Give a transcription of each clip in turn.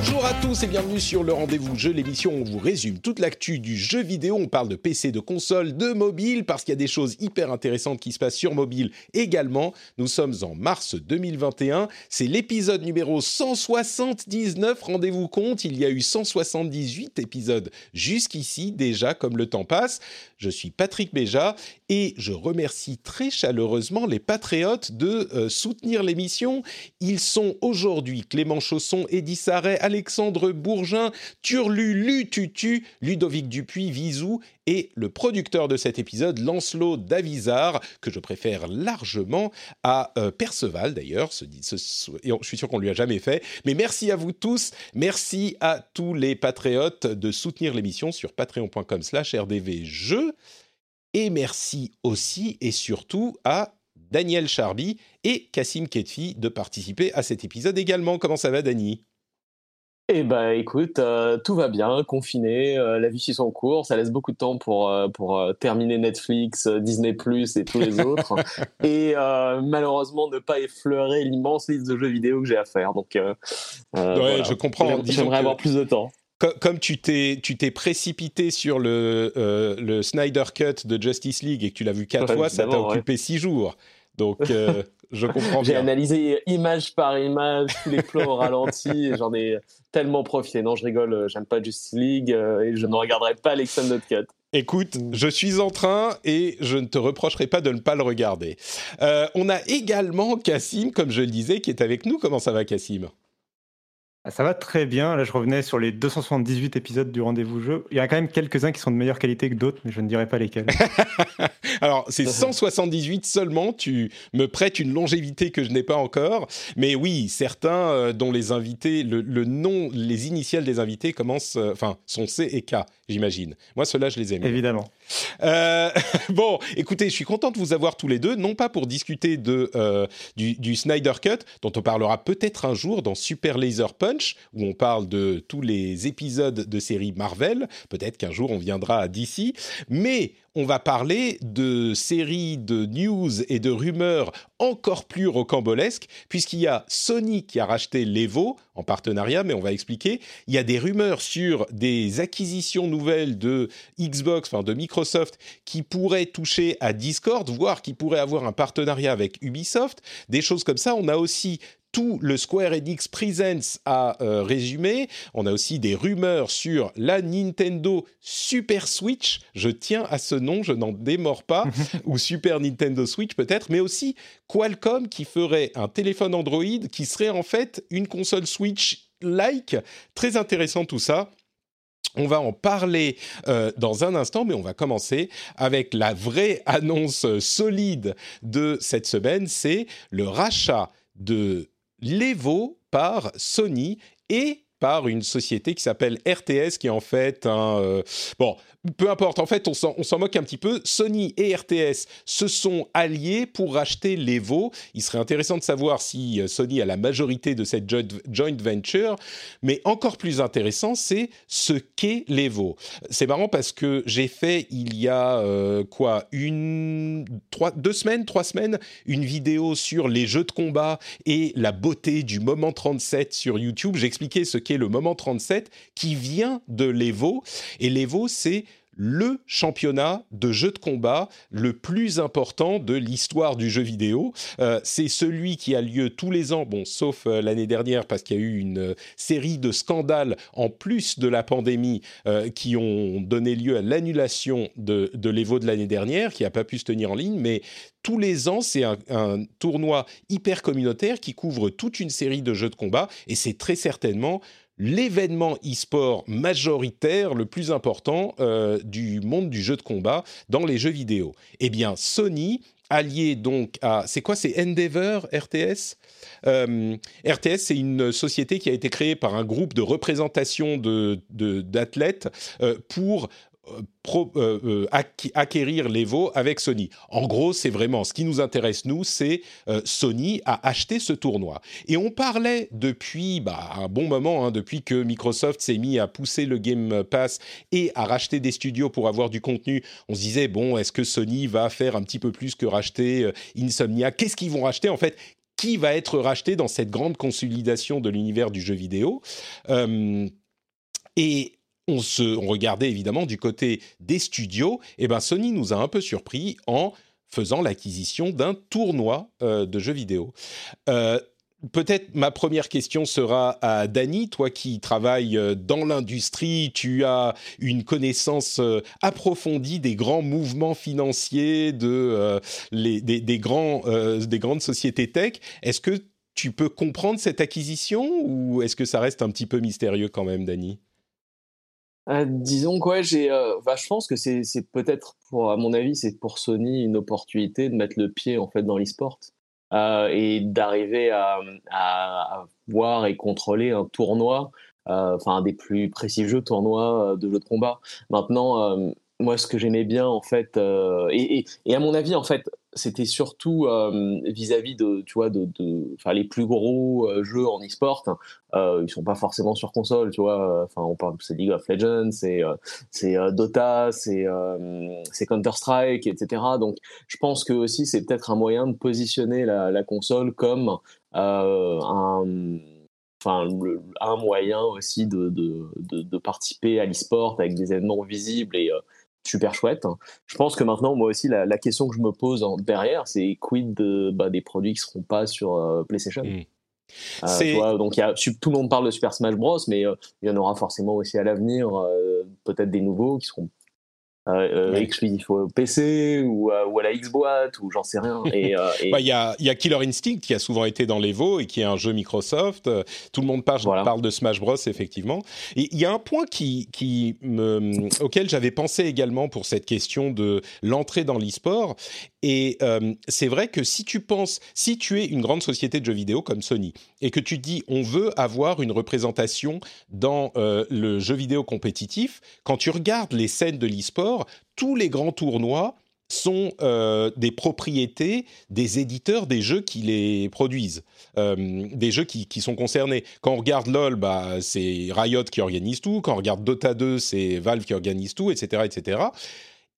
Bonjour à tous et bienvenue sur le rendez-vous jeu, l'émission où on vous résume toute l'actu du jeu vidéo. On parle de PC, de console, de mobile, parce qu'il y a des choses hyper intéressantes qui se passent sur mobile également. Nous sommes en mars 2021. C'est l'épisode numéro 179. Rendez-vous compte, il y a eu 178 épisodes jusqu'ici déjà, comme le temps passe. Je suis Patrick Béja et je remercie très chaleureusement les patriotes de euh, soutenir l'émission. Ils sont aujourd'hui Clément Chausson, Eddie Sarret, Alexandre Bourgin, Turlu, Lututu, Ludovic Dupuis, Vizou et le producteur de cet épisode, Lancelot Davizard, que je préfère largement à euh, Perceval d'ailleurs. Ce, je suis sûr qu'on lui a jamais fait. Mais merci à vous tous. Merci à tous les patriotes de soutenir l'émission sur patreon.com slash rdvjeux. Et merci aussi et surtout à Daniel Charby et Cassim Ketfi de participer à cet épisode également. Comment ça va, Dani? Eh ben, écoute, euh, tout va bien, confiné, euh, la vie suit son cours, ça laisse beaucoup de temps pour euh, pour terminer Netflix, Disney et tous les autres, et malheureusement ne pas effleurer l'immense liste de jeux vidéo que j'ai à faire. Donc, Ouais, voilà. je comprends. J'aimerais avoir plus de temps. Co- Comme tu t'es, tu t'es précipité sur le, le Snyder Cut de Justice League et que tu l'as vu quatre Ouais, fois, ça t'a ouais. occupé six jours. Donc, euh, je comprends J'ai bien. analysé image par image tous les plans au ralenti, et j'en ai tellement profité. Non, je rigole, euh, j'aime pas Justice League euh, et je ne regarderai pas l'Extended Cut. Écoute, Mm. je suis en train et je ne te reprocherai pas de ne pas le regarder. Euh, on a également Cassim, comme je le disais, qui est avec nous. Comment ça va, Cassim? Ça va très bien. Là, je revenais sur les 278 épisodes du rendez-vous jeu. Il y en a quand même quelques-uns qui sont de meilleure qualité que d'autres, mais je ne dirai pas lesquels. Alors, c'est 178 seulement. Tu me prêtes une longévité que je n'ai pas encore. Mais oui, certains euh, dont les invités, le, le nom, les initiales des invités commencent, euh, enfin, sont C et K, j'imagine. Moi, ceux-là, je les aime. Évidemment. Euh, bon, écoutez, je suis content de vous avoir tous les deux, non pas pour discuter de, euh, du, du Snyder Cut, dont on parlera peut-être un jour dans Super Laser Punch, où on parle de tous les épisodes de séries Marvel. Peut-être qu'un jour on viendra à DC, mais on va parler de séries de news et de rumeurs encore plus rocambolesques, puisqu'il y a Sony qui a racheté l'Evo en partenariat, mais on va expliquer. Il y a des rumeurs sur des acquisitions nouvelles de Xbox, enfin de Microsoft, qui pourraient toucher à Discord, voire qui pourraient avoir un partenariat avec Ubisoft. Des choses comme ça. On a aussi tout le Square Enix Presents à euh, résumer. On a aussi des rumeurs sur la Nintendo Super Switch. Je tiens à ce nom, je n'en démords pas. ou Super Nintendo Switch peut-être, mais aussi Qualcomm qui ferait un téléphone Android qui serait en fait une console Switch-like. Très intéressant tout ça. On va en parler euh, dans un instant, mais on va commencer avec la vraie annonce solide de cette semaine, c'est le rachat de l'Evo par Sony et par une société qui s'appelle RTS, qui est en fait un... euh, bon, peu importe, en fait, on s'en moque un petit peu. Sony et RTS se sont alliés pour racheter l'Evo. Il serait intéressant de savoir si euh, Sony a la majorité de cette joint joint venture, mais encore plus intéressant, c'est ce qu'est l'Evo. C'est marrant parce que j'ai fait il y a euh, quoi une trois deux semaines trois semaines une vidéo sur les jeux de combat et la beauté du moment 37 sur YouTube. J'expliquais ce qu'est le moment 37 qui vient de l'Evo et l'Evo c'est le championnat de jeux de combat le plus important de l'histoire du jeu vidéo. Euh, c'est celui qui a lieu tous les ans, bon, sauf euh, l'année dernière parce qu'il y a eu une euh, série de scandales en plus de la pandémie qui ont donné lieu à l'annulation de, l'Evo de l'année dernière, qui n'a pas pu se tenir en ligne, mais tous les ans, c'est un tournoi hyper communautaire qui couvre toute une série de jeux de combat et c'est très certainement l'événement e-sport majoritaire le plus important euh, du monde du jeu de combat dans les jeux vidéo. Eh bien, Sony, allié donc à... C'est quoi C'est Endeavor RTS euh, RTS, c'est une société qui a été créée par un groupe de représentation d'athlètes de, euh, pour euh, euh, acquérir l'Evo avec Sony. En gros, c'est vraiment ce qui nous intéresse, nous, c'est euh, Sony a acheté ce tournoi. Et on parlait depuis bah, un bon moment, hein, depuis que Microsoft s'est mis à pousser le Game Pass et à racheter des studios pour avoir du contenu. On se disait, bon, est-ce que Sony va faire un petit peu plus que racheter Insomnia? Qu'est-ce qu'ils vont racheter en fait? Qui va être racheté dans cette grande consolidation de l'univers du jeu vidéo? et on, se, regardait évidemment du côté des studios, et eh ben Sony nous a un peu surpris en faisant l'acquisition d'un tournoi euh, de jeux vidéo. Euh, peut-être ma première question sera à Dany, toi qui travailles euh, dans l'industrie, tu as une connaissance approfondie des grands mouvements financiers de, des, des grandes sociétés tech. Est-ce que tu peux comprendre cette acquisition ou est-ce que ça reste un petit peu mystérieux quand même, Dany? Euh, disons quoi, j'ai, euh, bah, je pense que c'est, peut-être à mon avis, c'est pour Sony une opportunité de mettre le pied en fait dans l'e-sport euh, et d'arriver à, à, voir et contrôler un tournoi, enfin un des plus prestigieux tournois de jeux de combat. Maintenant, moi, ce que j'aimais bien en fait, et, à mon avis, en fait, c'était surtout euh, vis-à-vis de, tu vois, de, de les plus gros euh, jeux en e-sport. Euh, ils sont pas forcément sur console, tu vois. Enfin, on parle de League of Legends, c'est c'est Dota, c'est c'est Counter Strike, etc. Donc, je pense que aussi c'est peut-être un moyen de positionner la, la console comme un enfin un moyen aussi de, de, de, de participer à l'e-sport avec des événements visibles et super chouette. Je pense que maintenant, moi aussi, la, question que je me pose derrière, c'est quid de, bah, des produits qui seront pas sur euh, PlayStation? Mmh. Euh, donc y a, tout le monde parle de Super Smash Bros, mais euh, il y en aura forcément aussi à l'avenir, peut-être des nouveaux qui seront euh, euh exclusif au PC ou, à la Xbox ou j'en sais rien. Et euh, bah, il y, a, y, a, Killer Instinct qui a souvent été dans l'Evo et qui est un jeu Microsoft. Tout le monde parle, parle de Smash Bros effectivement. Et il y a un point qui, qui me, auquel j'avais pensé également pour cette question de l'entrée dans l'e-sport. Et euh, c'est vrai que si tu penses, si tu es une grande société de jeux vidéo comme Sony et que tu dis on veut avoir une représentation dans le jeu vidéo compétitif, quand tu regardes les scènes de l'e-sport tous les grands tournois sont euh, des propriétés des éditeurs des jeux qui les produisent, euh, des jeux qui, sont concernés. Quand on regarde LoL, bah, c'est Riot qui organise tout. Quand on regarde Dota 2, c'est Valve qui organise tout, etc., etc.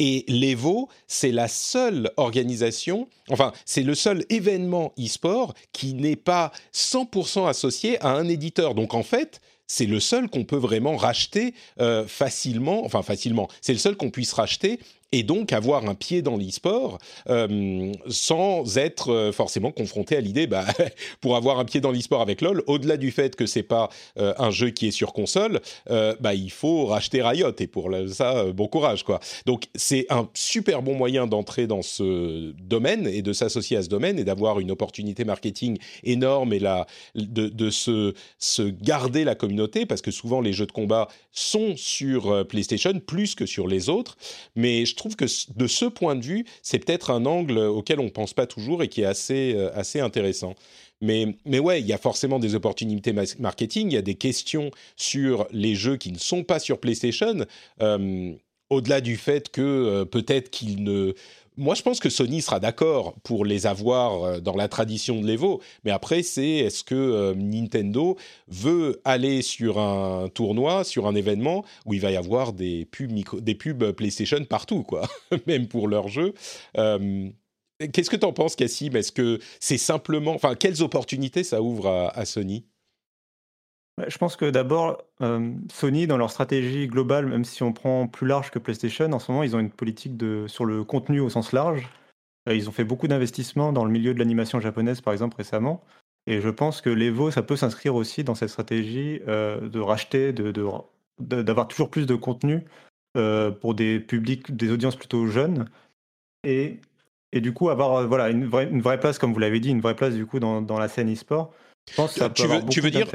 Et l'Evo, c'est la seule organisation, enfin, c'est le seul événement e-sport qui n'est pas 100% associé à un éditeur. Donc en fait, c'est le seul qu'on peut vraiment racheter euh, facilement, enfin facilement, c'est le seul qu'on puisse racheter et donc avoir un pied dans l'e-sport euh, sans être euh, forcément confronté à l'idée, bah, pour avoir un pied dans l'e-sport avec LoL, au-delà du fait que c'est pas euh, un jeu qui est sur console, bah, il faut racheter Riot et pour ça, bon courage quoi. Donc c'est un super bon moyen d'entrer dans ce domaine et de s'associer à ce domaine et d'avoir une opportunité marketing énorme et la, de, se, se garder la communauté parce que souvent les jeux de combat sont sur PlayStation plus que sur les autres, mais trouve que de ce point de vue, c'est peut-être un angle auquel on ne pense pas toujours et qui est assez, euh, assez intéressant. Mais, mais ouais, il y a forcément des opportunités marketing, il y a des questions sur les jeux qui ne sont pas sur PlayStation, euh, au-delà du fait que euh, peut-être qu'ils ne moi, je pense que Sony sera d'accord pour les avoir euh, dans la tradition de l'Evo, mais après, c'est est-ce que euh, Nintendo veut aller sur un tournoi, sur un événement où il va y avoir des pubs, PlayStation partout, quoi, même pour leurs jeux. Euh, qu'est-ce que tu en penses, Cassim? Est-ce que c'est simplement, enfin, quelles opportunités ça ouvre à Sony? Je pense que d'abord, euh, Sony, dans leur stratégie globale, même si on prend plus large que PlayStation, en ce moment, ils ont une politique de, sur le contenu au sens large. Euh, ils ont fait beaucoup d'investissements dans le milieu de l'animation japonaise, par exemple, récemment. Et je pense que l'Evo, ça peut s'inscrire aussi dans cette stratégie euh, de racheter, de, d'avoir toujours plus de contenu pour des publics, des audiences plutôt jeunes. Et, et du coup, avoir voilà, une, vraie, une vraie place, comme vous l'avez dit, une vraie place du coup dans, dans la scène e-sport. Je pense que ça peut tu, veux, tu veux dire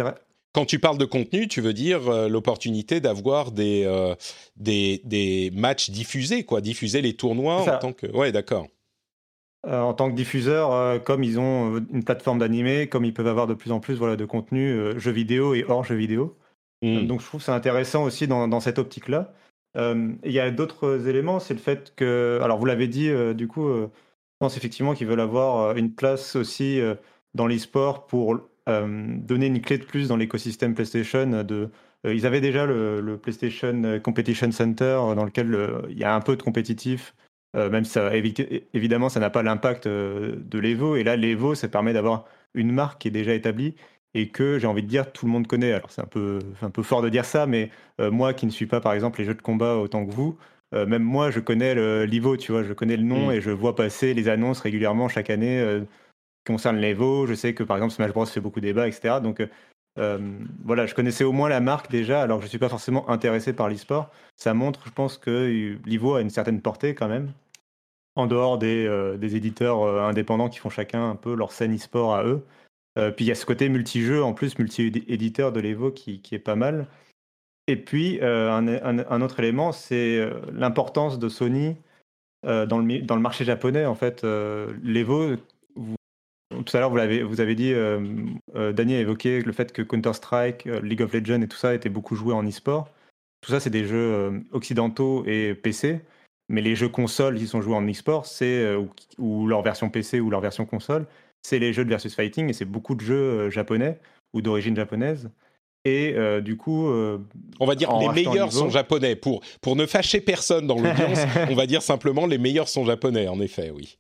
quand tu parles de contenu, tu veux dire euh, l'opportunité d'avoir des, euh, des, des matchs diffusés, quoi, diffuser les tournois en tant que. Ouais, d'accord. en tant que diffuseur, comme ils ont une plateforme d'animé, comme ils peuvent avoir de plus en plus voilà, de contenu jeux vidéo et hors jeux vidéo. Hmm. donc je trouve c'est intéressant aussi dans, dans cette optique-là. Il y a d'autres éléments, c'est le fait que, alors vous l'avez dit, du coup, je pense effectivement qu'ils veulent avoir une place aussi dans l'e-sport pour donner une clé de plus dans l'écosystème PlayStation. De, ils avaient déjà le, PlayStation Competition Center dans lequel il y a un peu de compétitif, même si ça, évidemment ça n'a pas l'impact de l'Evo. Et là, l'Evo, ça permet d'avoir une marque qui est déjà établie et que j'ai envie de dire tout le monde connaît. Alors c'est un peu, un peu fort de dire ça, mais moi qui ne suis pas par exemple les jeux de combat autant que vous, même moi je connais l'Evo, tu vois, je connais le nom mmh. et je vois passer les annonces régulièrement chaque année concerne l'Evo. Je sais que par exemple Smash Bros fait beaucoup de débats, etc. Donc euh, euh, voilà, je connaissais au moins la marque déjà, alors que je ne suis pas forcément intéressé par l'e-sport. Ça montre, je pense, que l'Evo a une certaine portée quand même, en dehors des, euh, éditeurs indépendants qui font chacun un peu leur scène e-sport à eux. puis il y a ce côté multi-jeu, en plus multi-éditeur de l'Evo qui, est pas mal. Et puis un, un, autre élément, c'est l'importance de Sony dans, le, dans le marché japonais. En fait, l'Evo tout à l'heure, vous, avez, vous avez dit, euh, euh, a évoqué le fait que Counter-Strike, euh, League of Legends et tout ça étaient beaucoup joués en e-sport. Tout ça, c'est des jeux occidentaux et PC. Mais les jeux consoles qui sont joués en e-sport, c'est ou, leur version PC ou leur version console, c'est les jeux de versus fighting et c'est beaucoup de jeux japonais ou d'origine japonaise. Et du coup, on va dire les meilleurs sont japonais. Pour pour ne fâcher personne dans l'audience, on va dire simplement les meilleurs sont japonais. En effet, oui.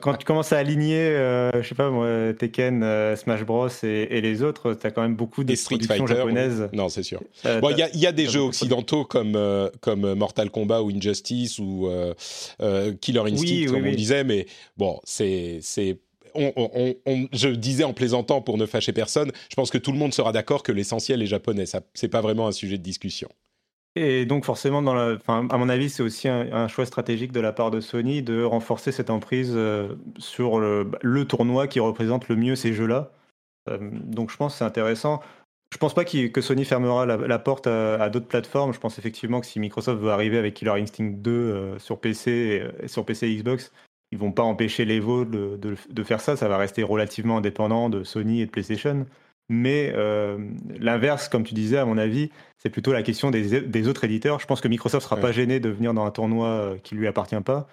quand, tu commences à aligner, euh, je sais pas moi, Tekken, euh, Smash Bros et, les autres, tu as quand même beaucoup de Street Fighter, japonaises. Non, c'est sûr. Euh, bon, il y a, y a, des jeux occidentaux comme, comme Mortal Kombat ou Injustice ou Killer Instinct, comme on disait, mais bon, c'est. Je disais en plaisantant pour ne fâcher personne, je pense que tout le monde sera d'accord que l'essentiel est japonais. Ce n'est pas vraiment un sujet de discussion. Et donc forcément, à mon avis, c'est aussi un, choix stratégique de la part de Sony de renforcer cette emprise euh, sur le, tournoi qui représente le mieux ces jeux-là. Euh, donc je pense que c'est intéressant. Je pense pas que Sony fermera la, porte à, d'autres plateformes. Je pense effectivement que si Microsoft veut arriver avec Killer Instinct 2 euh, sur PC et, sur PC et Xbox, ils vont pas empêcher l'Evo de, de, faire ça. Ça va rester relativement indépendant de Sony et de PlayStation. Mais euh, l'inverse, comme tu disais, à mon avis, c'est plutôt la question des, autres éditeurs. Je pense que Microsoft sera pas gêné de venir dans un tournoi euh, qui lui appartient pas.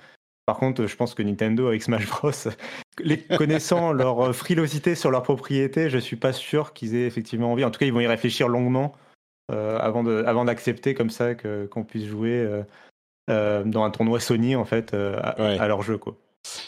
Par contre, je pense que Nintendo avec Smash Bros, les connaissant leur euh, frilosité sur leur propriété, je suis pas sûr qu'ils aient effectivement envie. En tout cas, ils vont y réfléchir longuement avant d'accepter comme ça qu'on puisse jouer dans un tournoi Sony en fait à, à leur jeu quoi.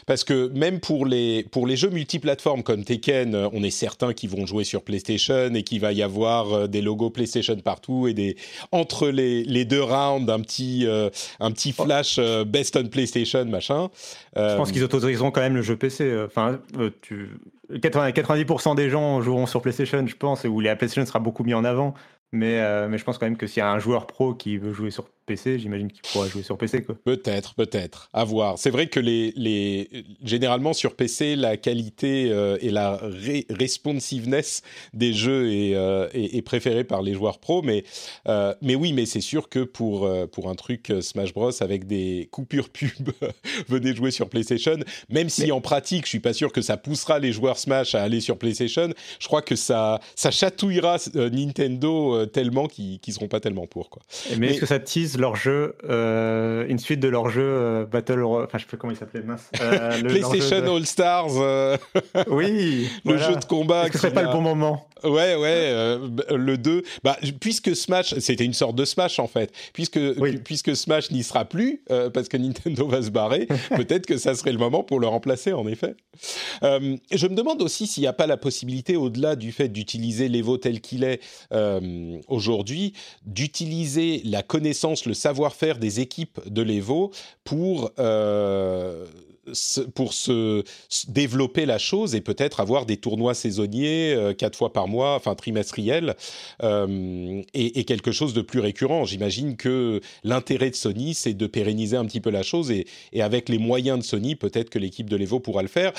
Parce que même pour les, pour les jeux multiplateformes comme Tekken, euh, on est certain qu'ils vont jouer sur PlayStation et qu'il va y avoir euh, des logos PlayStation partout et des, entre les, les deux rounds, un petit, euh, un petit flash Best on PlayStation, machin. Je pense qu'ils autoriseront quand même le jeu PC. Enfin, tu... 90% des gens joueront sur PlayStation, je pense, et où la PlayStation sera beaucoup mis en avant. Mais, mais je pense quand même que s'il y a un joueur pro qui veut jouer sur PC, j'imagine qu'il pourra jouer sur PC. Peut-être, peut-être. À voir. C'est vrai que les, les, généralement sur PC, la qualité euh, et la responsiveness des jeux euh, est, est, préférée par les joueurs pros. Mais, euh, mais oui, mais c'est sûr que pour, pour un truc Smash Bros avec des coupures pub, venez jouer sur PlayStation. Même si en pratique, je suis pas sûr que ça poussera les joueurs Smash à aller sur PlayStation, je crois que ça, ça chatouillera Nintendo tellement qu'ils ne seront pas tellement pour. Quoi. Mais, mais est-ce que ça tease leur jeu, euh, une suite de leur jeu euh, Battle, enfin je sais plus comment il s'appelait, mince. Euh, PlayStation All Stars. oui. le jeu de combat. Que c'est pas le bon moment Ouais, ouais, le 2. Bah, puisque Smash, c'était une sorte de Smash en fait. Puisque, puisque Smash n'y sera plus, parce que Nintendo va se barrer, peut-être que ça serait le moment pour le remplacer en effet. je me demande aussi s'il n'y a pas la possibilité, au-delà du fait d'utiliser l'Evo tel qu'il est aujourd'hui, d'utiliser la connaissance, le savoir-faire des équipes de l'Evo pour, euh, pour se, développer la chose et peut-être avoir des tournois saisonniers euh, quatre fois par mois, enfin trimestriels, euh, et, quelque chose de plus récurrent. J'imagine que l'intérêt de Sony, c'est de pérenniser un petit peu la chose et, et avec les moyens de Sony, peut-être que l'équipe de l'Evo pourra le faire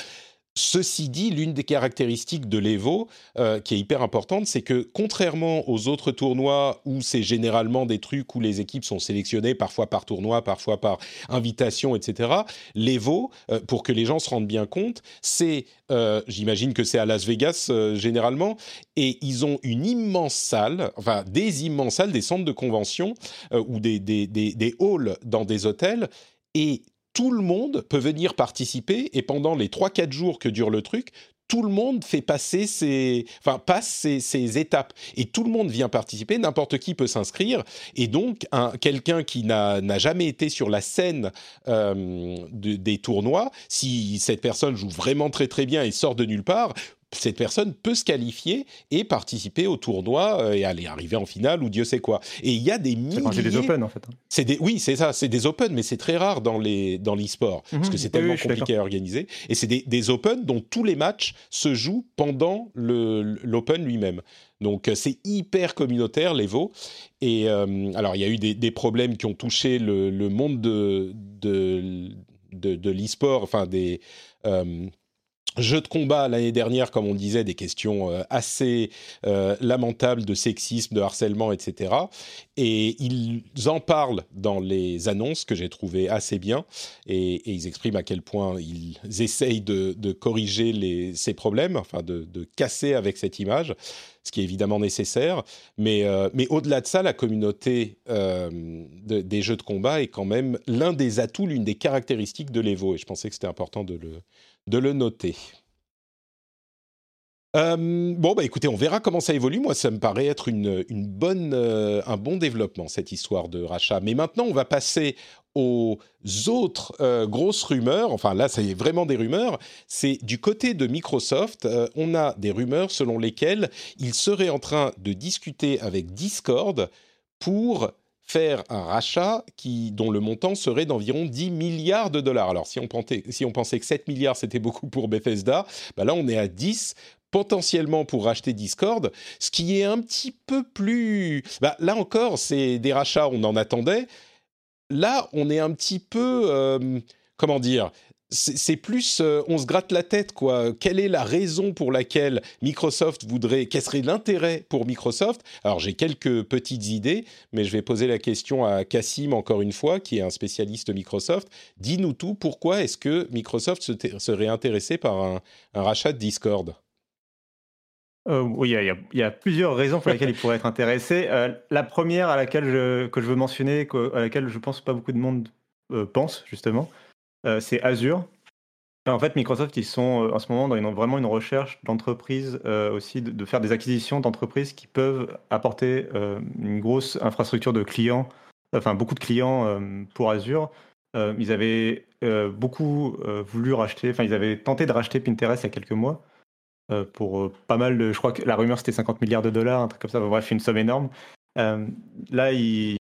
Ceci dit, l'une des caractéristiques de l'Evo euh, qui est hyper importante, c'est que contrairement aux autres tournois où c'est généralement des trucs où les équipes sont sélectionnées parfois par tournoi, parfois par invitation, etc., l'Evo, euh, pour que les gens se rendent bien compte, c'est, euh, j'imagine que c'est à Las Vegas généralement, et ils ont une immense salle, enfin des immenses salles, des centres de convention ou des, des, des, des halls dans des hôtels, et tout le monde peut venir participer et pendant les 3-4 jours que dure le truc, tout le monde fait passer ses, enfin passe ses, étapes et tout le monde vient participer. N'importe qui peut s'inscrire et donc quelqu'un qui n'a jamais été sur la scène euh, des tournois, si cette personne joue vraiment très très bien et sort de nulle part, cette personne peut se qualifier et participer au tournoi euh, et aller arriver en finale ou Dieu sait quoi. Et il y a des milliers. C'est des Open en fait. Hein. C'est des, oui, c'est ça, c'est des Open, mais c'est très rare dans les dans l'e-sport parce que mhm. c'est tellement compliqué à organiser. Et c'est des, des, Open dont tous les matchs se jouent pendant l'Open lui-même. Donc euh, c'est hyper communautaire l'Evo. Et euh, alors il y a eu des, des, problèmes qui ont touché le, le monde de de, de, de l'e-sport, enfin des Jeux de combat l'année dernière, comme on disait, des questions euh, assez euh, lamentables de sexisme, de harcèlement, etc. Et ils en parlent dans les annonces que j'ai trouvées assez bien, et, ils expriment à quel point ils essayent de, corriger ces problèmes, enfin de, casser avec cette image, ce qui est évidemment nécessaire. Mais, euh, mais au-delà de ça, la communauté des jeux de combat est quand même l'un des atouts, l'une des caractéristiques de l'Evo, et je pensais que c'était important de le de le noter. Euh, bon, bah écoutez, on verra comment ça évolue. Moi, ça me paraît être une, bonne, euh, un bon développement, cette histoire de rachat. Mais maintenant, on va passer aux autres euh, grosses rumeurs. Enfin, là, c'est vraiment des rumeurs. C'est du côté de Microsoft, on a des rumeurs selon lesquelles ils seraient en train de discuter avec Discord pour faire un rachat qui, dont le montant serait d'environ 10 milliards de dollars. Alors, si on, pensait, que 7 milliards, c'était beaucoup pour Bethesda, bah là, on est à 10 potentiellement pour racheter Discord, ce qui est un petit peu plus... Bah, là encore, c'est des rachats, on en attendait. Là, on est un petit peu... Euh, comment dire c'est plus, euh, on se gratte la tête, quoi. Quelle est la raison pour laquelle Microsoft voudrait, quel serait l'intérêt pour Microsoft? Alors, j'ai quelques petites idées, mais je vais poser la question à Cassim encore une fois, qui est un spécialiste Microsoft. Dis-nous tout, pourquoi est-ce que Microsoft serait intéressé par un, rachat de Discord? Euh, oui, il y, a plusieurs raisons pour lesquelles il pourrait être intéressé. Euh, la première à laquelle je, que je veux mentionner, à laquelle je pense pas beaucoup de monde pense justement, euh, c'est Azure. En fait, Microsoft, ils sont euh, en ce moment dans vraiment une recherche d'entreprises euh, aussi, de, faire des acquisitions d'entreprises qui peuvent apporter une grosse infrastructure de clients, enfin beaucoup de clients pour Azure. ils avaient beaucoup voulu racheter, enfin ils avaient tenté de racheter Pinterest il y a quelques mois pour pas mal de, je crois que la rumeur c'était 50 milliards de dollars, un truc comme ça, bref, une somme énorme. là, ils,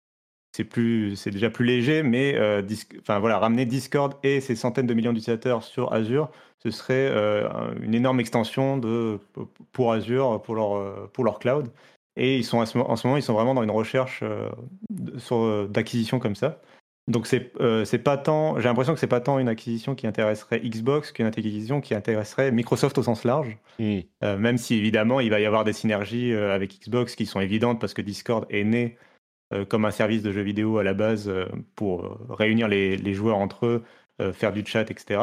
c'est plus, c'est déjà plus léger, mais euh, enfin voilà, ramener Discord et ses centaines de millions d'utilisateurs sur Azure, ce serait euh, une énorme extension de pour Azure, pour leur euh, pour leur cloud. Et ils sont en ce moment, ils sont vraiment dans une recherche d'acquisition comme ça. Donc c'est c'est pas tant, j'ai l'impression que c'est pas tant une acquisition qui intéresserait Xbox qu'une acquisition qui intéresserait Microsoft au sens large. Mmh. même si évidemment il va y avoir des synergies avec Xbox qui sont évidentes parce que Discord est né comme un service de jeux vidéo à la base euh, pour euh, réunir les, joueurs entre eux, faire du chat, etc.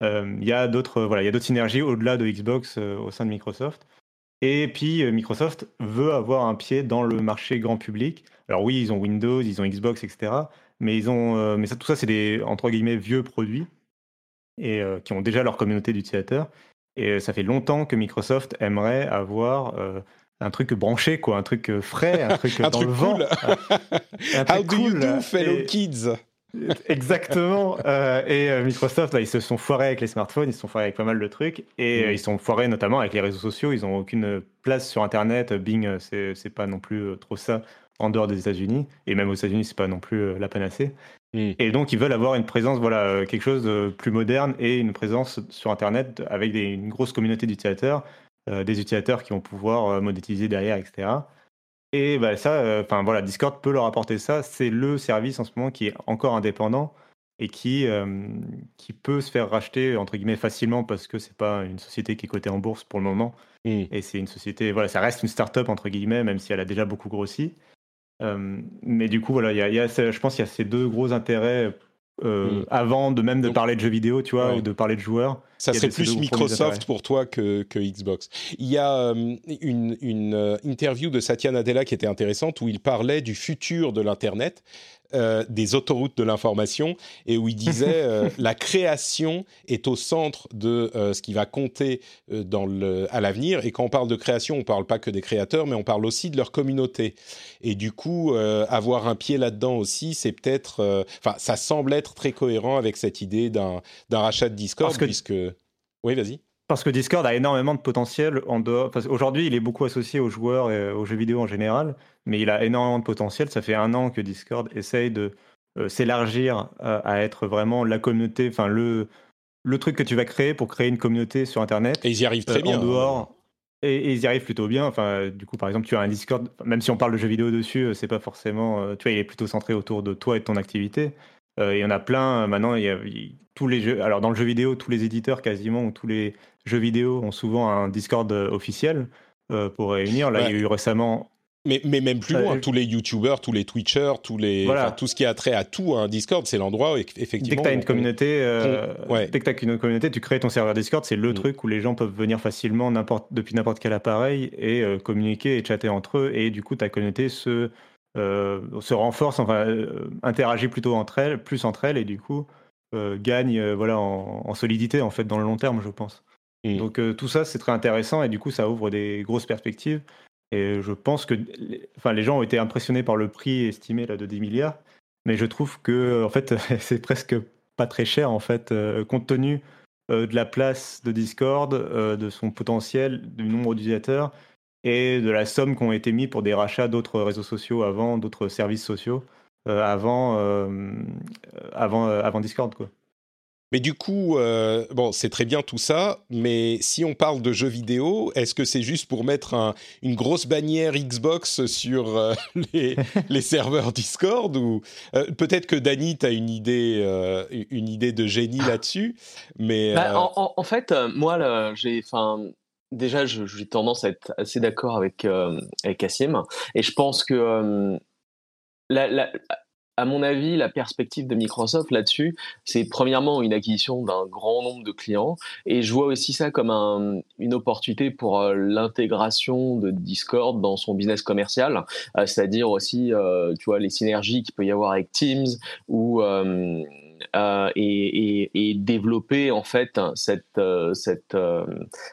Il y a d'autres voilà, synergies au-delà de Xbox au sein de Microsoft. Et puis Microsoft veut avoir un pied dans le marché grand public. Alors oui, ils ont Windows, ils ont Xbox, etc. Mais ils ont, mais ça, tout ça, c'est des entre guillemets vieux produits et qui ont déjà leur communauté d'utilisateurs. Et ça fait longtemps que Microsoft aimerait avoir un truc branché, quoi, un truc euh, frais, un truc un dans truc le cool. vent. How do you do, fellow kids? Exactement. Euh, et euh, Microsoft, ils se sont foirés avec les smartphones, ils se sont foirés avec pas mal de trucs, et mm. ils sont foirés notamment avec les réseaux sociaux. Ils n'ont aucune place sur Internet. Bing, c'est pas non plus trop ça en dehors des États-Unis, et même aux États-Unis, c'est pas non plus la panacée. Mm. Et donc, ils veulent avoir une présence, voilà, quelque chose de plus moderne et une présence sur Internet avec une grosse communauté d'utilisateurs des utilisateurs qui vont pouvoir euh, monétiser derrière, etc. Et bah, ça, euh, enfin voilà, Discord peut leur apporter ça. C'est le service en ce moment qui est encore indépendant et qui, qui peut se faire racheter entre guillemets facilement parce que c'est pas une société qui est cotée en bourse pour le moment mmh. et c'est une société voilà ça reste une start-up entre guillemets même si elle a déjà beaucoup grossi mais du coup voilà y a, je pense qu'il y a ces deux gros intérêts mmh. avant de même de parler de jeux vidéo tu vois ou de parler de joueurs ça serait plus Microsoft pour toi que, que, Xbox. Il y a une, une interview de Satya Nadella qui était intéressante où il parlait du futur de l'Internet euh, des autoroutes de l'information et où il disait euh, la création est au centre de euh, ce qui va compter dans le, à l'avenir. Et quand on parle de création, on ne parle pas que des créateurs, mais on parle aussi de leur communauté. Et du coup, avoir un pied là-dedans aussi, c'est peut-être, enfin, ça semble être très cohérent avec cette idée d'un, d'un rachat de Discord, puisque oui, vas-y. Parce que Discord a énormément de potentiel en dehors. Aujourd'hui, il est beaucoup associé aux joueurs et aux jeux vidéo en général, mais il a énormément de potentiel. Ça fait un an que Discord essaye de euh, s'élargir à, être vraiment la communauté, enfin le, le truc que tu vas créer pour créer une communauté sur Internet. Et ils y arrivent très euh, bien. En dehors. Et, ils y arrivent plutôt bien. Enfin, du coup, par exemple, tu as un Discord, même si on parle de jeux vidéo dessus, euh, c'est pas forcément. Tu vois, il est plutôt centré autour de toi et de ton activité. Il y en a plein. Maintenant, il y a, tous les jeux. Alors, dans le jeu vidéo, tous les éditeurs quasiment, ou tous les jeux vidéo ont souvent un Discord officiel pour réunir. Là, il y a eu récemment mais, mais même plus loin, tous les YouTubers, tous les Twitchers, tous les, tout ce qui a trait à tout, un Discord, c'est l'endroit où effectivement. Dès que tu as une communauté, euh, dès que as une communauté, tu crées ton serveur Discord, c'est le mm. truc où les gens peuvent venir facilement depuis n'importe quel appareil et euh, communiquer et chatter entre eux. Et du coup, ta communauté se, euh, se renforce, enfin, interagit plutôt entre elles, plus entre elles, et du coup, gagne voilà, en, solidité en fait dans le long terme, je pense. Mm. Donc tout ça, c'est très intéressant et du coup, ça ouvre des grosses perspectives. Et je pense que enfin, les gens ont été impressionnés par le prix estimé là, de 10 milliards, mais je trouve que en fait, c'est presque pas très cher en fait, euh, compte tenu euh, de la place de Discord, euh, de son potentiel, du nombre d'utilisateurs et de la somme qui ont été mis pour des rachats d'autres réseaux sociaux avant, d'autres services sociaux avant, avant, avant Discord. Quoi. Mais du coup, euh, bon, c'est très bien tout ça, mais si on parle de jeux vidéo, est-ce que c'est juste pour mettre une grosse bannière Xbox sur euh, les, serveurs Discord ou euh, peut-être que Dany, tu as une idée, une idée de génie là-dessus, mais bah, en, fait, moi, j'ai, enfin, déjà, j'ai tendance à être assez d'accord avec Cassim, et je pense que la, à mon avis, la perspective de Microsoft là-dessus, c'est premièrement une acquisition d'un grand nombre de clients, et je vois aussi ça comme une opportunité pour euh, l'intégration de Discord dans son business commercial, euh, c'est-à-dire aussi, euh, tu vois, les synergies qu'il peut y avoir avec Teams ou euh, et, et, développer en fait cette, euh, cette, euh,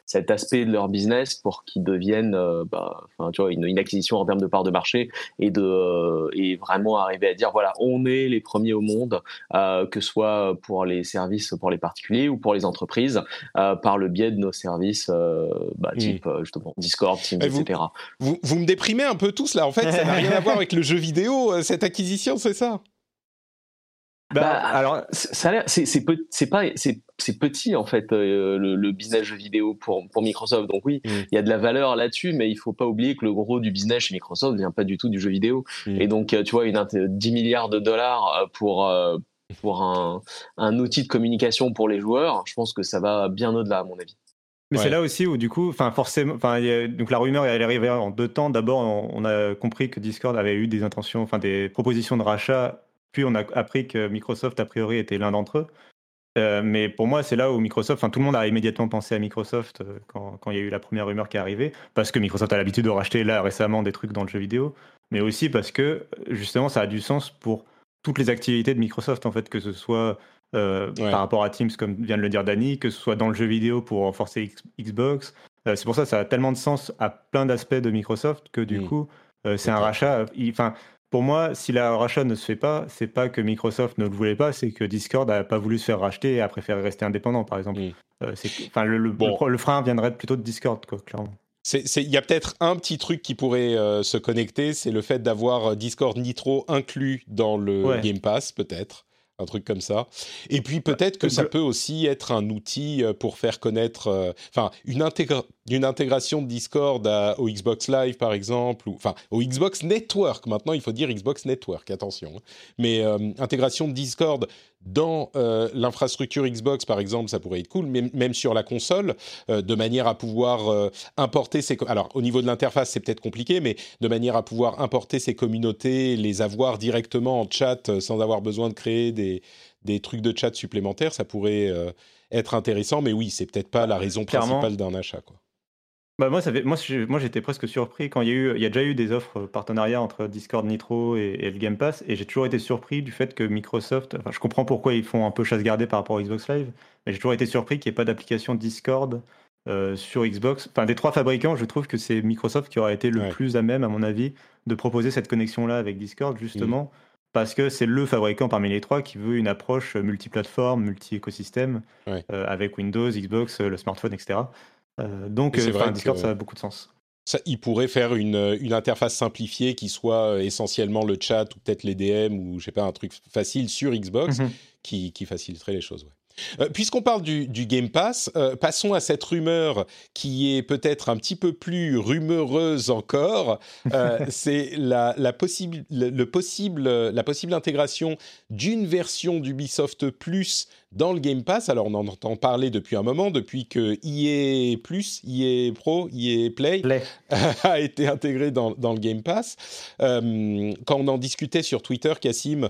cet aspect de leur business pour qu'ils deviennent bah, enfin, tu vois, une, une, acquisition en termes de part de marché et, de, et vraiment arriver à dire voilà, on est les premiers au monde, que ce soit pour les services pour les particuliers ou pour les entreprises, par le biais de nos services bah, mmh. type justement Discord, Teams, etc. Vous, vous me déprimez un peu tous là, en fait, ça n'a rien à voir avec le jeu vidéo, cette acquisition, c'est ça? Bah, bah, alors, ça c'est c'est pas c'est petit en fait euh, le, business jeu vidéo pour pour Microsoft. Donc oui, mm. il y a de la valeur là-dessus, mais il faut pas oublier que le gros du business chez Microsoft vient pas du tout du jeu vidéo. Mm. Et donc euh, tu vois une 10 milliards de dollars euh, pour pour un, un outil de communication pour les joueurs, je pense que ça va bien au-delà à mon avis. Mais c'est là aussi où du coup, enfin forcément, enfin donc la rumeur est arrivée en deux temps. D'abord, on, a compris que Discord avait eu des intentions, enfin des propositions de rachat puis on a appris que Microsoft, a priori, était l'un d'entre eux. Euh, mais pour moi, c'est là où Microsoft, enfin tout le monde a immédiatement pensé à Microsoft euh, quand, quand, il y a eu la première rumeur qui est arrivée, parce que Microsoft a l'habitude de racheter là récemment des trucs dans le jeu vidéo, mais aussi parce que justement ça a du sens pour toutes les activités de Microsoft, en fait, que ce soit euh, par rapport à Teams, comme vient de le dire Danny, que ce soit dans le jeu vidéo pour renforcer Xbox. c'est pour ça que ça a tellement de sens à plein d'aspects de Microsoft que du mm. coup, c'est un rachat. Enfin, pour moi, si la rachat ne se fait pas, c'est pas que Microsoft ne le voulait pas, c'est que Discord n'a pas voulu se faire racheter et a préféré rester indépendant, par exemple. Euh, enfin, le, le, frein viendrait plutôt de Discord, quoi, clairement. Il y a peut-être un petit truc qui pourrait euh, se connecter, c'est le fait d'avoir Discord Nitro inclus dans le Game Pass, peut-être un truc comme ça. Et puis peut-être que ça peut aussi être un outil euh, pour faire connaître, euh, enfin une, une, intégration de Discord au Xbox Live par exemple, ou enfin au Xbox Network. Maintenant, il faut dire Xbox Network, attention. Hein. Mais euh, intégration de Discord dans euh, l'infrastructure Xbox, par exemple, ça pourrait être cool, même, même sur la console, euh, de manière à pouvoir euh, importer ces... Alors, au niveau de l'interface, c'est peut-être compliqué, mais de manière à pouvoir importer ces communautés, les avoir directement en chat sans avoir besoin de créer des, des trucs de chat supplémentaires, ça pourrait être intéressant. Mais oui, c'est peut-être pas la raison principale d'un achat, quoi. Bah moi, ça fait, moi, moi, j'étais presque surpris quand il y a eu, il y a déjà eu des offres partenariats entre Discord Nitro et, le Game Pass, et j'ai toujours été surpris du fait que Microsoft, enfin, je comprends pourquoi ils font un peu chasse gardée par rapport à Xbox Live, mais j'ai toujours été surpris qu'il n'y ait pas d'application Discord euh, sur Xbox. Enfin, des trois fabricants, je trouve que c'est Microsoft qui aurait été le plus à même, à mon avis, de proposer cette connexion-là avec Discord, justement, mmh. parce que c'est le fabricant parmi les trois qui veut une approche multiplateforme, multi-écosystème, euh, avec Windows, Xbox, le smartphone, etc. Euh, donc, euh, Discord, ça a beaucoup de sens. Ça, il pourrait faire une, une, interface simplifiée qui soit euh, essentiellement le chat ou peut-être les DM ou je sais pas un truc facile sur Xbox mhm. qui, qui, faciliterait les choses. Euh, puisqu'on parle du, Game Pass, euh, passons à cette rumeur qui est peut-être un petit peu plus rumeureuse encore. Euh, c'est la, possible, le, possible, la possible intégration d'une version d'Ubisoft Plus dans le Game Pass. Alors on en entend parler depuis un moment, depuis que EA Plus, EA Pro, EA Play, a été intégré dans, dans, le Game Pass. quand on en discutait sur Twitter, Cassim,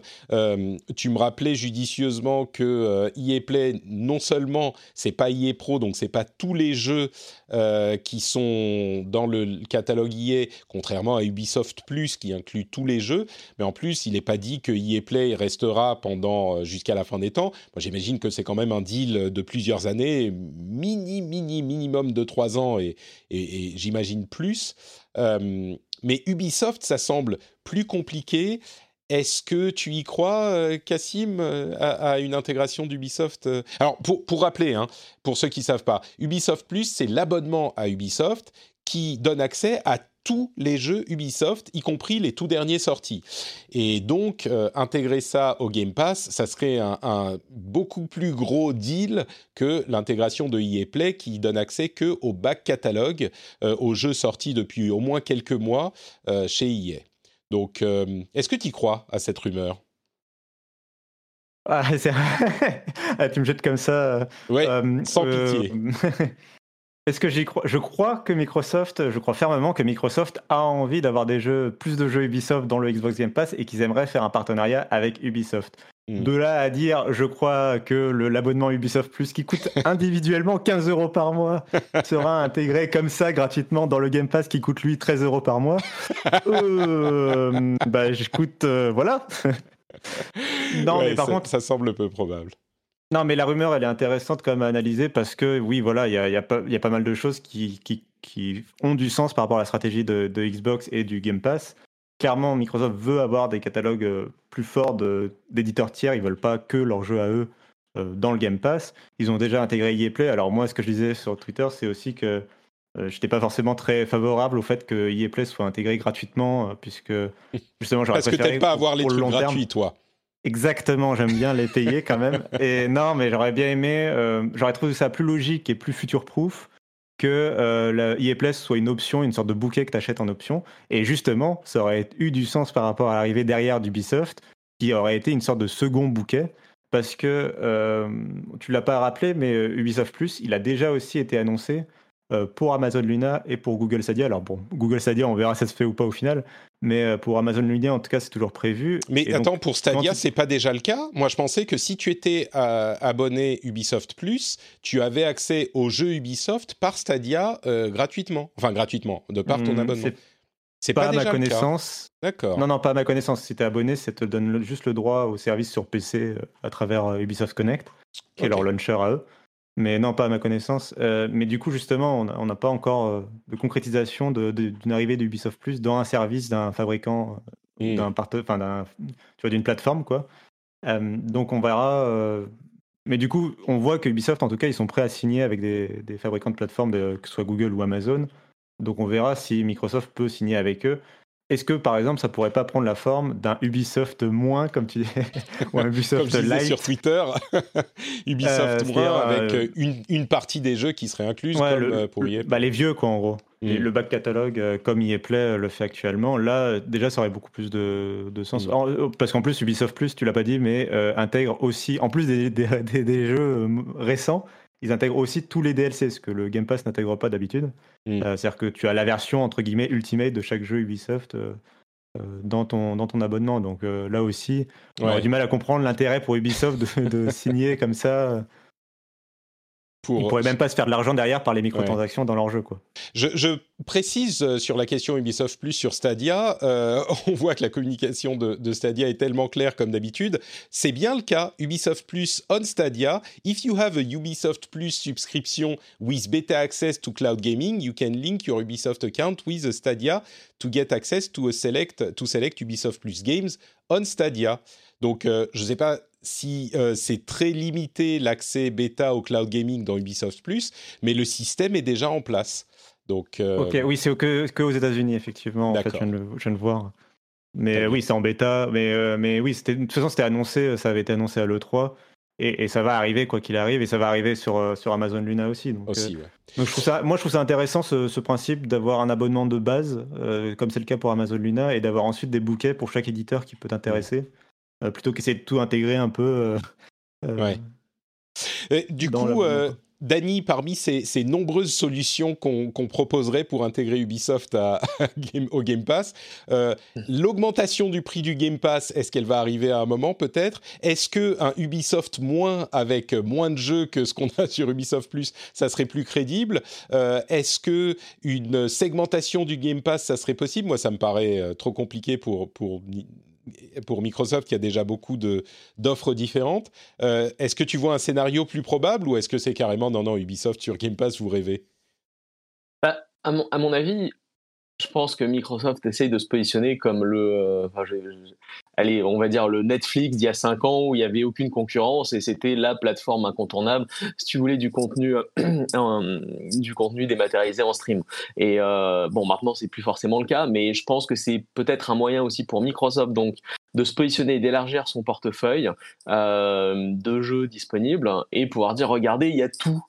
tu me rappelais judicieusement que EA Play non seulement c'est pas EA Pro, donc c'est pas tous les jeux euh, qui sont dans le catalogue EA, contrairement à Ubisoft Plus qui inclut tous les jeux, mais en plus il n'est pas dit que EA Play restera pendant euh, jusqu'à la fin des temps. Moi j'imagine que c'est quand même un deal de plusieurs années, mini mini minimum de trois ans et, et, j'imagine plus. Euh, mais Ubisoft, ça semble plus compliqué. Est-ce que tu y crois, Cassim, euh, à, une intégration d'Ubisoft euh? Alors, pour, rappeler, hein, pour ceux qui ne savent pas, Ubisoft Plus, c'est l'abonnement à Ubisoft qui donne accès à tous les jeux Ubisoft, y compris les tout derniers sortis. Et donc, euh, intégrer ça au Game Pass, ça serait un, beaucoup plus gros deal que l'intégration de EA Play qui donne accès que au back catalogue, aux jeux sortis depuis au moins quelques mois chez EA. Donc, euh, est-ce que tu crois à cette rumeur? Ah, ah, tu me jettes comme ça. Euh, sans euh, pitié. Est-ce que j'y crois? Je crois que Microsoft, je crois fermement que Microsoft a envie d'avoir des jeux, plus de jeux Ubisoft dans le Xbox Game Pass et qu'ils aimeraient faire un partenariat avec Ubisoft. Hmm. De là à dire, je crois que l'abonnement Ubisoft Plus qui coûte individuellement 15 euros par mois sera intégré comme ça gratuitement dans le Game Pass qui coûte lui 13 euros par mois. euh, bah, j'écoute, euh, voilà. non, mais par contre, ça semble peu probable. Non, mais la rumeur, elle est intéressante quand même à analyser parce que, oui, voilà, il y a, y, a y a, pas mal de choses qui, qui, qui, ont du sens par rapport à la stratégie de, de Xbox et du Game Pass clairement, Microsoft veut avoir des catalogues euh, plus forts d'éditeurs tiers. Ils veulent pas que leurs jeux à eux euh, dans le Game Pass. Ils ont déjà intégré EA Play. Alors moi, ce que je disais sur Twitter, c'est aussi que je euh, j'étais pas forcément très favorable au fait que EA Play soit intégré gratuitement, puisque justement, j'aurais Parce que t'aimes pas avoir les trucs gratuits, toi. Exactement, j'aime bien les payer quand même. Et non, mais j'aurais bien aimé, j'aurais trouvé ça plus logique et plus future-proof que euh, EA soit une option, une sorte de bouquet que tu achètes en option. Et justement, ça aurait eu du sens par rapport à l'arrivée derrière d'Ubisoft, qui aurait été une sorte de second bouquet. Parce que, euh, tu l'as pas rappelé, mais euh, Ubisoft Plus, il a déjà aussi été annoncé euh, pour Amazon Luna et pour Google Stadia. Alors bon, Google Stadia, on verra si ça se fait ou pas au final, mais euh, pour Amazon Luna, en tout cas, c'est toujours prévu. Mais attends, pour Stadia, c'est pas déjà le cas? Moi, je pensais que si tu étais euh, abonné Ubisoft Plus, tu avais accès aux jeux Ubisoft par Stadia gratuitement. Enfin, gratuitement, de par ton hmm, abonnement. C'est pas, pas à ma connaissance. D'accord. Non, non, pas à ma connaissance. Si tu es abonné, ça te donne juste le droit au service sur PC à travers Ubisoft Connect, qui est leur launcher à eux. Mais non, pas à ma connaissance. Euh, mais du coup, justement, on n'a pas encore euh, de concrétisation d'une arrivée d'Ubisoft Plus dans un service d'un fabricant, euh, d'un enfin, d'une plateforme, quoi. donc, on verra. mais du coup, on voit que Ubisoft, en tout cas, ils sont prêts à signer avec des, des fabricants de plateformes, que ce soit Google ou Amazon. Donc, on verra si Microsoft peut signer avec eux. Est-ce que par exemple ça pourrait pas prendre la forme d'un Ubisoft moins comme tu dis ou un Ubisoft comme Light sur Twitter Ubisoft euh, moins avec euh, une, une, partie des jeux qui seraient inclus comme euh, pour bah, les vieux quoi en gros Et Mm. le back catalogue, euh, comme EA Play euh, le fait actuellement, là, euh, déjà, ça aurait beaucoup plus de, de sens. Mm. En- euh, parce qu'en plus, Ubisoft Plus, tu l'as pas dit, mais euh, intègre aussi, en plus des, des, des- des jeux euh, récents, ils intègrent aussi tous les DLC, ce que le Game Pass n'intègre pas d'habitude. Mm. Euh, C'est-à-dire que tu as la version, entre guillemets, ultimate de chaque jeu Ubisoft euh, euh, dans, ton, dans ton abonnement. Donc euh, là aussi, on Ouais. aurait du mal à comprendre l'intérêt pour Ubisoft de, de signer comme ça. Pour- Ils pourraient même pas se faire de l'argent derrière par les microtransactions dans leur jeu. Quoi. Je, je précise euh, sur la question Ubisoft Plus sur Stadia, euh, on voit que la communication de, de Stadia est tellement claire comme d'habitude. C'est bien le cas. Ubisoft Plus on Stadia. If you have a Ubisoft Plus subscription with beta access to cloud gaming, you can link your Ubisoft account with a Stadia to get access to a select to select Ubisoft Plus games on Stadia. Donc, euh, je ne sais pas si euh, c'est très limité l'accès bêta au cloud gaming dans Ubisoft Plus, mais le système est déjà en place. Donc, euh, Ok, oui, c'est que, que aux États-Unis, effectivement. En fait, je viens, de, le- je viens de voir. Mais euh, oui, c'est en bêta. Mais, euh, mais oui, de toute façon, c'était annoncé. Ça avait été annoncé à l'E3. Et, et ça va arriver, quoi qu'il arrive. Et ça va arriver sur, sur Amazon Luna aussi. Donc, aussi, euh, ouais. donc je trouve ça, moi, je trouve ça intéressant, ce, ce principe d'avoir un abonnement de base, euh, comme c'est le cas pour Amazon Luna, et d'avoir ensuite des bouquets pour chaque éditeur qui peut t'intéresser. Euh, plutôt qu'essayer de tout intégrer un peu. euh, euh, Ouais. Du coup. Dany, parmi ces, ces nombreuses solutions qu'on proposerait pour intégrer Ubisoft à, à Game- au Game Pass, euh, l'augmentation du prix du Game Pass, est-ce qu'elle va arriver à un moment peut-être? Est-ce que un Ubisoft moins avec moins de jeux que ce qu'on a sur Ubisoft Plus, ça serait plus crédible? Euh, Est-ce que une segmentation du Game Pass, ça serait possible? Moi, ça me paraît trop compliqué pour pour pour Microsoft qui a déjà beaucoup d'offres différentes. Euh, est-ce que tu vois un scénario plus probable ou est-ce que c'est carrément non non Ubisoft sur Game Pass vous rêvez? Bah, à, mon, avis, je pense que Microsoft essaye de se positionner comme le, euh, allez, on va dire le Netflix d'il y a 5 ans où il n'y avait aucune concurrence et c'était la plateforme incontournable si tu voulais du contenu, euh, du contenu dématérialisé en stream. Et euh, bon, maintenant c'est plus forcément le cas, mais je pense que c'est peut-être un moyen aussi pour Microsoft donc de se positionner et d'élargir son portefeuille euh, de jeux disponibles et pouvoir dire regardez, il y a tout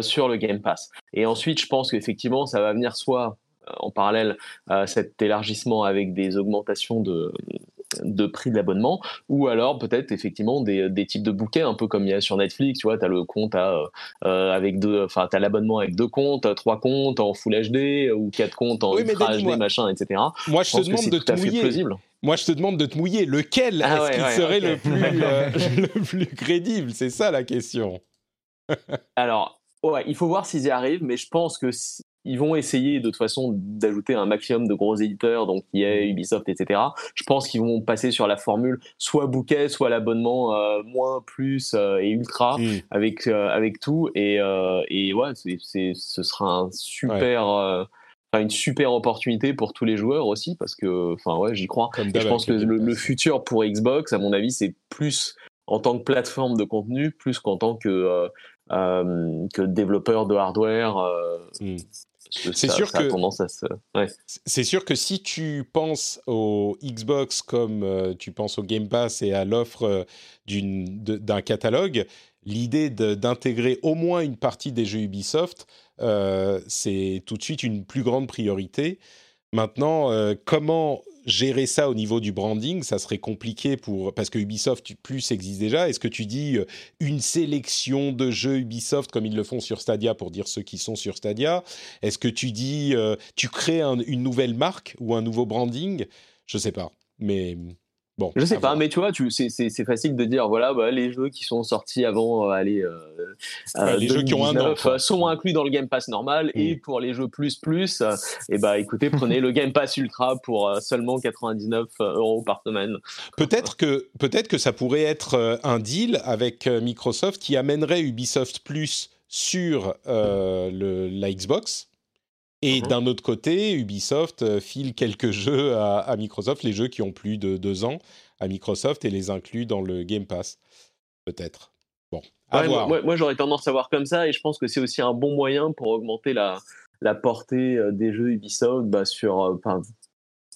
sur le Game Pass. Et ensuite, je pense qu'effectivement, ça va venir soit en parallèle euh, cet élargissement avec des augmentations de, de prix de l'abonnement, ou alors peut-être effectivement des, des types de bouquets, un peu comme il y a sur Netflix, tu vois, tu as le compte à, euh, avec deux, enfin, tu as l'abonnement avec deux comptes, trois comptes en Full HD, ou quatre comptes en Oui, Ultra HD, machin, etc. Moi je, Je te demande de tout te mouiller. plausible. Moi je te demande de te mouiller. Lequel Ah est-ce ouais, qui ouais, serait le plus euh, le plus crédible? C'est ça la question. Alors, ouais, il faut voir s'ils y arrivent, mais je pense que si- ils vont essayer de toute façon d'ajouter un maximum de gros éditeurs, donc EA, Ubisoft, etc. Je pense qu'ils vont passer sur la formule soit bouquet, soit l'abonnement euh, moins, plus euh, et ultra Hmm. avec euh, avec tout. Et, et ouais, c'est, ce sera un super, une super opportunité pour tous les joueurs aussi, parce que, enfin ouais, j'y crois. Et je pense que le futur pour Xbox, à mon avis, c'est plus en tant que plateforme de contenu, plus qu'en tant que, euh, euh, que développeur de hardware. euh, Hmm. C'est sûr ça a que- tendance à se. Ouais. C'est sûr que si tu penses au Xbox comme euh, tu penses au Game Pass et à l'offre euh, d'un catalogue, l'idée d'intégrer au moins une partie des jeux Ubisoft, euh, c'est tout de suite une plus grande priorité. Maintenant, comment gérer ça au niveau du branding Ça serait compliqué pour parce que Ubisoft Plus existe déjà. Est-ce que tu dis euh, une sélection de jeux Ubisoft comme ils le font sur Stadia pour dire ceux qui sont sur Stadia? Est-ce que tu dis euh, tu crées un- une nouvelle marque ou un nouveau branding? Je sais pas, mais bon. Je sais pas, voir. mais tu vois, tu, c'est, c'est, c'est facile de dire voilà, bah, les jeux qui sont sortis avant, euh, allez, euh, Ouais, les jeux qui ont un an, 2019, quoi. euh, sont inclus dans le Game Pass normal. Et pour les jeux plus plus, euh, et bah écoutez, prenez le Game Pass Ultra pour euh, seulement 99 euros par semaine. Peut-être que peut-être que ça pourrait être euh, un deal avec euh, Microsoft qui amènerait Ubisoft Plus sur euh, le, la Xbox. Et Mhm. d'un autre côté, Ubisoft euh, file quelques jeux à, à Microsoft, les jeux qui ont plus de deux ans à Microsoft et les inclut dans le Game Pass. Peut-être. Bon, à Ouais, voir. moi, moi, j'aurais tendance à voir comme ça, et je pense que c'est aussi un bon moyen pour augmenter la, la portée euh, des jeux Ubisoft bah, sur,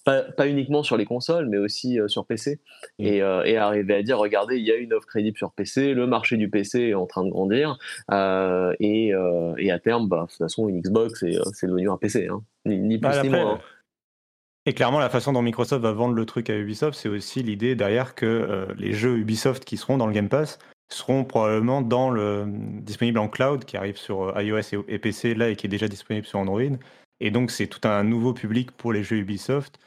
euh, pas, uniquement sur les consoles, mais aussi sur PC. Mm. Et, et, arriver à dire, regardez, il y a une offre crédible sur PC, le marché du PC est en train de grandir, et, et, à terme, bah, de toute façon, une Xbox, c'est devenu un PC, hein. ni, plus bah, ni moins. Hein. Et clairement, la façon dont Microsoft va vendre le truc à Ubisoft, c'est aussi l'idée derrière que les jeux Ubisoft qui seront dans le Game Pass seront probablement dans le, disponibles en cloud qui arrive sur iOS et, PC là et qui est déjà disponible sur Android. Et donc c'est tout un nouveau public pour les jeux Ubisoft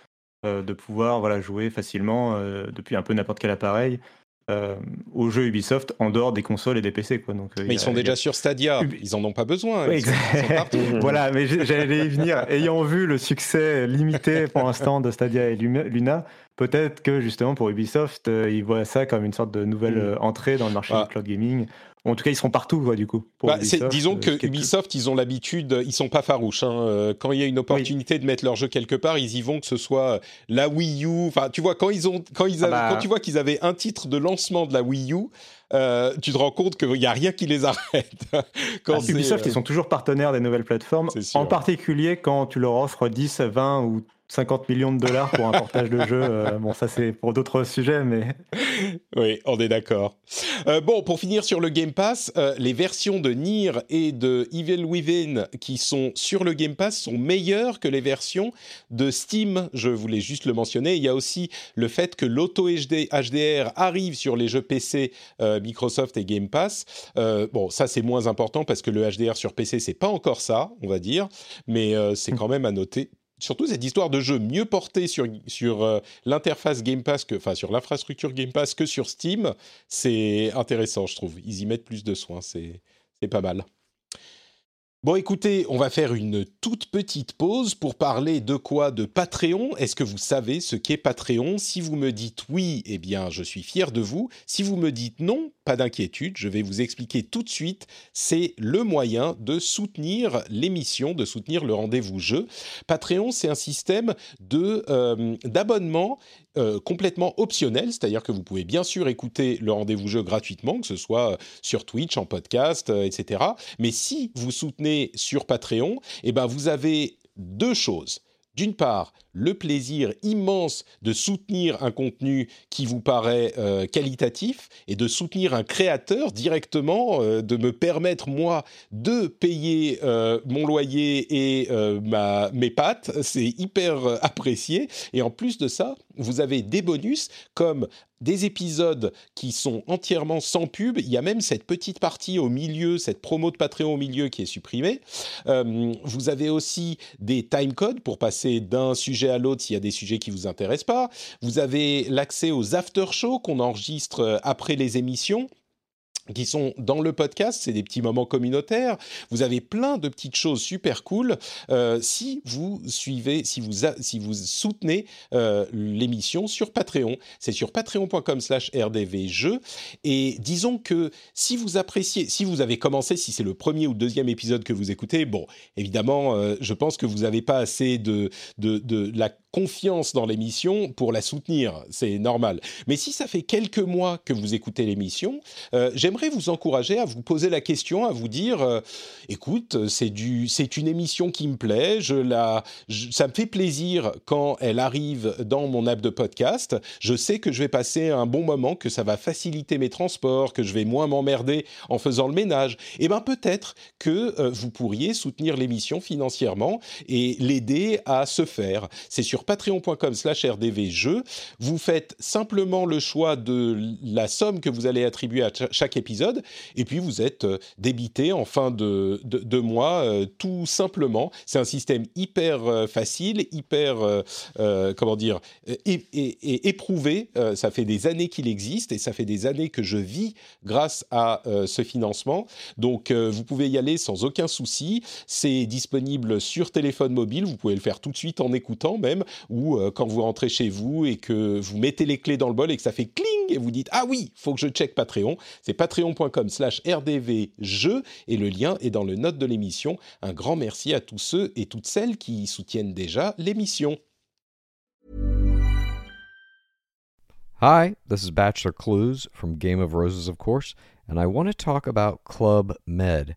euh, de pouvoir voilà, jouer facilement euh, depuis un peu n'importe quel appareil euh, aux jeux Ubisoft en dehors des consoles et des PC. Quoi. Donc, mais ils sont déjà sur Stadia, ils en ont pas besoin. voilà, mais j'allais y venir. Ayant vu le succès limité pour l'instant de Stadia et Luna, peut-être que justement pour Ubisoft, ils voient ça comme une sorte de nouvelle mm. entrée dans le marché du cloud gaming en tout cas, ils seront partout, du coup. Bah, disons euh, que Ubisoft, ils ont l'habitude, ils sont pas farouches. Hein. Euh, quand il y a une opportunité de mettre leur jeu quelque part, ils y vont, que ce soit la Wii U. Enfin, tu vois, quand ils ont, quand ils, ah bah. quand tu vois qu'ils avaient un titre de lancement de la Wii U, euh, tu te rends compte qu'il n'y a rien qui les arrête. quand ah, Ubisoft, ils sont toujours partenaires des nouvelles plateformes, en particulier quand tu leur offres 10, 20 ou 50 millions de dollars pour un portage de jeu. Euh, bon, ça c'est pour d'autres sujets, mais. Oui, on est d'accord. Euh, bon, pour finir sur le Game Pass, euh, les versions de Nier et de Evil Within qui sont sur le Game Pass sont meilleures que les versions de Steam. Je voulais juste le mentionner. Il y a aussi le fait que l'auto HDR arrive sur les jeux PC Microsoft et Game Pass. bon, ça c'est moins important parce que le HDR sur PC c'est pas encore ça, on va dire, mais c'est quand même à noter surtout cette histoire de jeu mieux porté sur, sur euh, l'interface Game Pass, que, enfin sur l'infrastructure Game Pass que sur Steam, c'est intéressant, je trouve. Ils y mettent plus de soins, c'est pas mal. Bon, écoutez, on va faire une toute petite pause pour parler de quoi? De Patreon. Est-ce que vous savez ce qu'est Patreon? Si vous me dites oui, eh bien, je suis fier de vous. Si vous me dites non, pas d'inquiétude, je vais vous expliquer tout de suite. C'est le moyen de soutenir l'émission, de soutenir le rendez-vous jeu. Patreon, c'est un système de euh, d'abonnement euh, complètement optionnel, c'est-à-dire que vous pouvez bien sûr écouter le rendez-vous jeu gratuitement, que ce soit euh, sur Twitch, en podcast, etc. Mais si vous soutenez sur Patreon, eh ben vous avez deux choses. D'une part, le plaisir immense de soutenir un contenu qui vous paraît euh, qualitatif et de soutenir un créateur directement, euh, de me permettre moi de payer euh, mon loyer et ma, mes pattes, c'est hyper apprécié. Et en plus de ça, vous avez des bonus comme des épisodes qui sont entièrement sans pub. Il y a même cette petite partie au milieu, cette promo de Patreon au milieu qui est supprimée. vous avez aussi des timecodes pour passer d'un sujet à l'autre s'il y a des sujets qui vous intéressent pas. Vous avez l'accès aux after-shows qu'on enregistre euh, après les émissions qui sont dans le podcast, c'est des petits moments communautaires. Vous avez plein de petites choses super cool euh, si vous suivez, si vous si vous soutenez euh, l'émission sur Patreon. C'est sur patreon.com/slash rdvjeux. Et disons que si vous appréciez, si vous avez commencé, si c'est le premier ou deuxième épisode que vous écoutez, bon, évidemment, euh, je pense que vous n'avez pas assez de, de, de la confiance dans l'émission pour la soutenir, c'est normal. Mais si ça fait quelques mois que vous écoutez l'émission, euh, j'aimerais vous encourager à vous poser la question, à vous dire, euh, écoute, c'est une émission qui me plaît, je la, ça me fait plaisir quand elle arrive dans mon app de podcast. Je sais que je vais passer un bon moment, que ça va faciliter mes transports, que je vais moins m'emmerder en faisant le ménage. Et eh ben peut-être que euh, vous pourriez soutenir l'émission financièrement et l'aider à se faire. C'est sur patreon.com slash rdvjeux. Vous faites simplement le choix de la somme que vous allez attribuer à chaque épisode et puis vous êtes euh, débité en fin de, de, mois euh, tout simplement. C'est un système hyper euh, facile, hyper, comment dire, éprouvé. ça fait des années qu'il existe et ça fait des années que je vis grâce à ce financement. Donc vous pouvez y aller sans aucun souci. C'est disponible sur téléphone mobile. Vous pouvez le faire tout de suite en écoutant même ou euh, quand vous rentrez chez vous et que vous mettez les clés dans le bol et que ça fait cling et vous dites ah oui, faut que je check Patreon. C'est patreon.com/slash rdvjeux et le lien est dans le note de l'émission. Un grand merci à tous ceux et toutes celles qui soutiennent déjà l'émission. Hi, this is Bachelor Clues from Game of Roses, of course, and I want to talk about Club Med.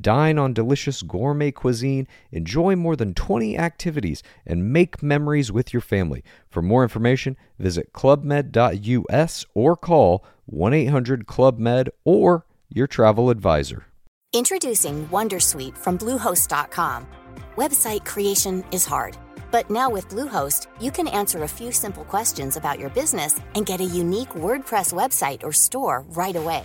Dine on delicious gourmet cuisine, enjoy more than 20 activities, and make memories with your family. For more information, visit clubmed.us or call 1 800 Club Med or your travel advisor. Introducing Wondersuite from Bluehost.com. Website creation is hard, but now with Bluehost, you can answer a few simple questions about your business and get a unique WordPress website or store right away.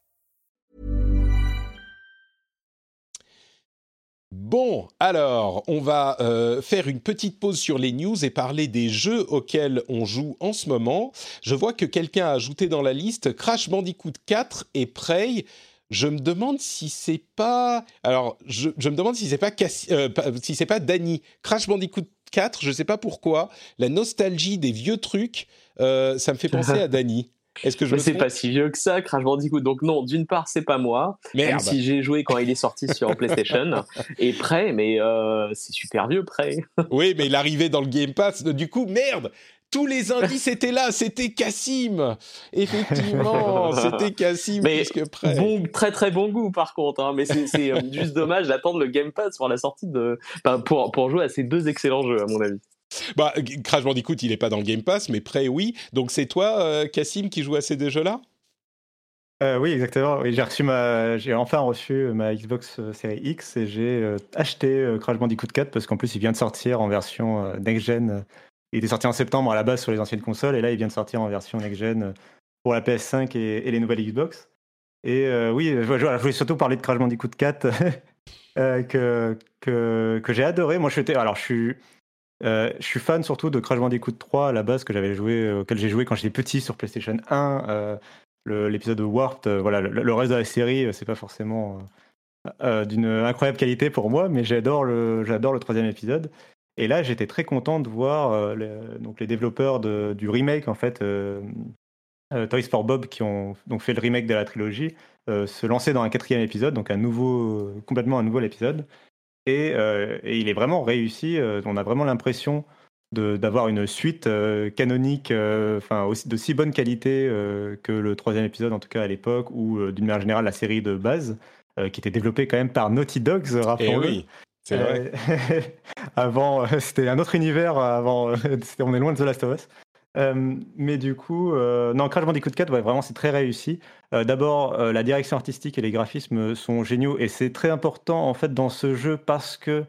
Bon, alors, on va euh, faire une petite pause sur les news et parler des jeux auxquels on joue en ce moment. Je vois que quelqu'un a ajouté dans la liste Crash Bandicoot 4 et Prey. Je me demande si c'est pas. Alors, je, je me demande si c'est pas Cassi- euh, si c'est pas Danny. Crash Bandicoot 4, je sais pas pourquoi. La nostalgie des vieux trucs, euh, ça me fait penser à Danny. Est-ce que je c'est pas si vieux que ça, Crash Bandicoot. Donc non, d'une part, c'est pas moi, même si j'ai joué quand il est sorti sur PlayStation. Et Prey, mais euh, c'est super vieux, Prey. Oui, mais il arrivait dans le Game Pass. Du coup, merde tous les indices étaient là, c'était Cassim. Effectivement, c'était Cassim Mais plus que près. Bon, très très bon goût par contre, hein, mais c'est euh, juste dommage d'attendre le Game Pass pour la sortie de, enfin, pour pour jouer à ces deux excellents jeux à mon avis. Bah, Crash Bandicoot, il est pas dans le Game Pass, mais près, oui. Donc c'est toi, euh, Cassim, qui joue à ces deux jeux-là Euh, oui, exactement. J'ai enfin reçu ma Xbox euh, Series X et j'ai acheté Crash Bandicoot 4 parce qu'en plus il vient de sortir en version euh, next gen. Il était sorti en septembre à la base sur les anciennes consoles et là il vient de sortir en version next gen euh, pour la PS5 et, les nouvelles Xbox. Et oui, je, je- voulais surtout parler de Crash Bandicoot 4 euh, que que, que j'ai adoré. Moi, je suis, alors je suis euh, je suis fan surtout de Crash Bandicoot 3 à la base que j'avais joué, euh, auquel j'ai joué quand j'étais petit sur PlayStation 1. euh, l'épisode de Warped, voilà, le, reste de la série, c'est pas forcément d'une incroyable qualité pour moi, mais j'adore le, le troisième épisode. Et là, j'étais très content de voir les, donc les développeurs du remake, en fait, Toys for Bob, qui ont donc fait le remake de la trilogie, se lancer dans un quatrième épisode, donc un nouveau, complètement un nouvel épisode. Et, euh, et il est vraiment réussi. euh, on a vraiment l'impression d'avoir une suite euh, canonique, enfin aussi de si bonne qualité que le troisième épisode, en tout cas à l'époque, ou d'une manière générale la série de base, qui était développée quand même par Naughty Dogs, Eh rappelons-le. oui, c'est vrai. Avant, c'était un autre univers. Avant, on est loin de The Last of Us. Euh, mais du coup, euh, non, Crash Bandicoot 4, ouais, vraiment, c'est très réussi. Euh, D'abord, euh, la direction artistique et les graphismes sont géniaux et c'est très important en fait dans ce jeu parce que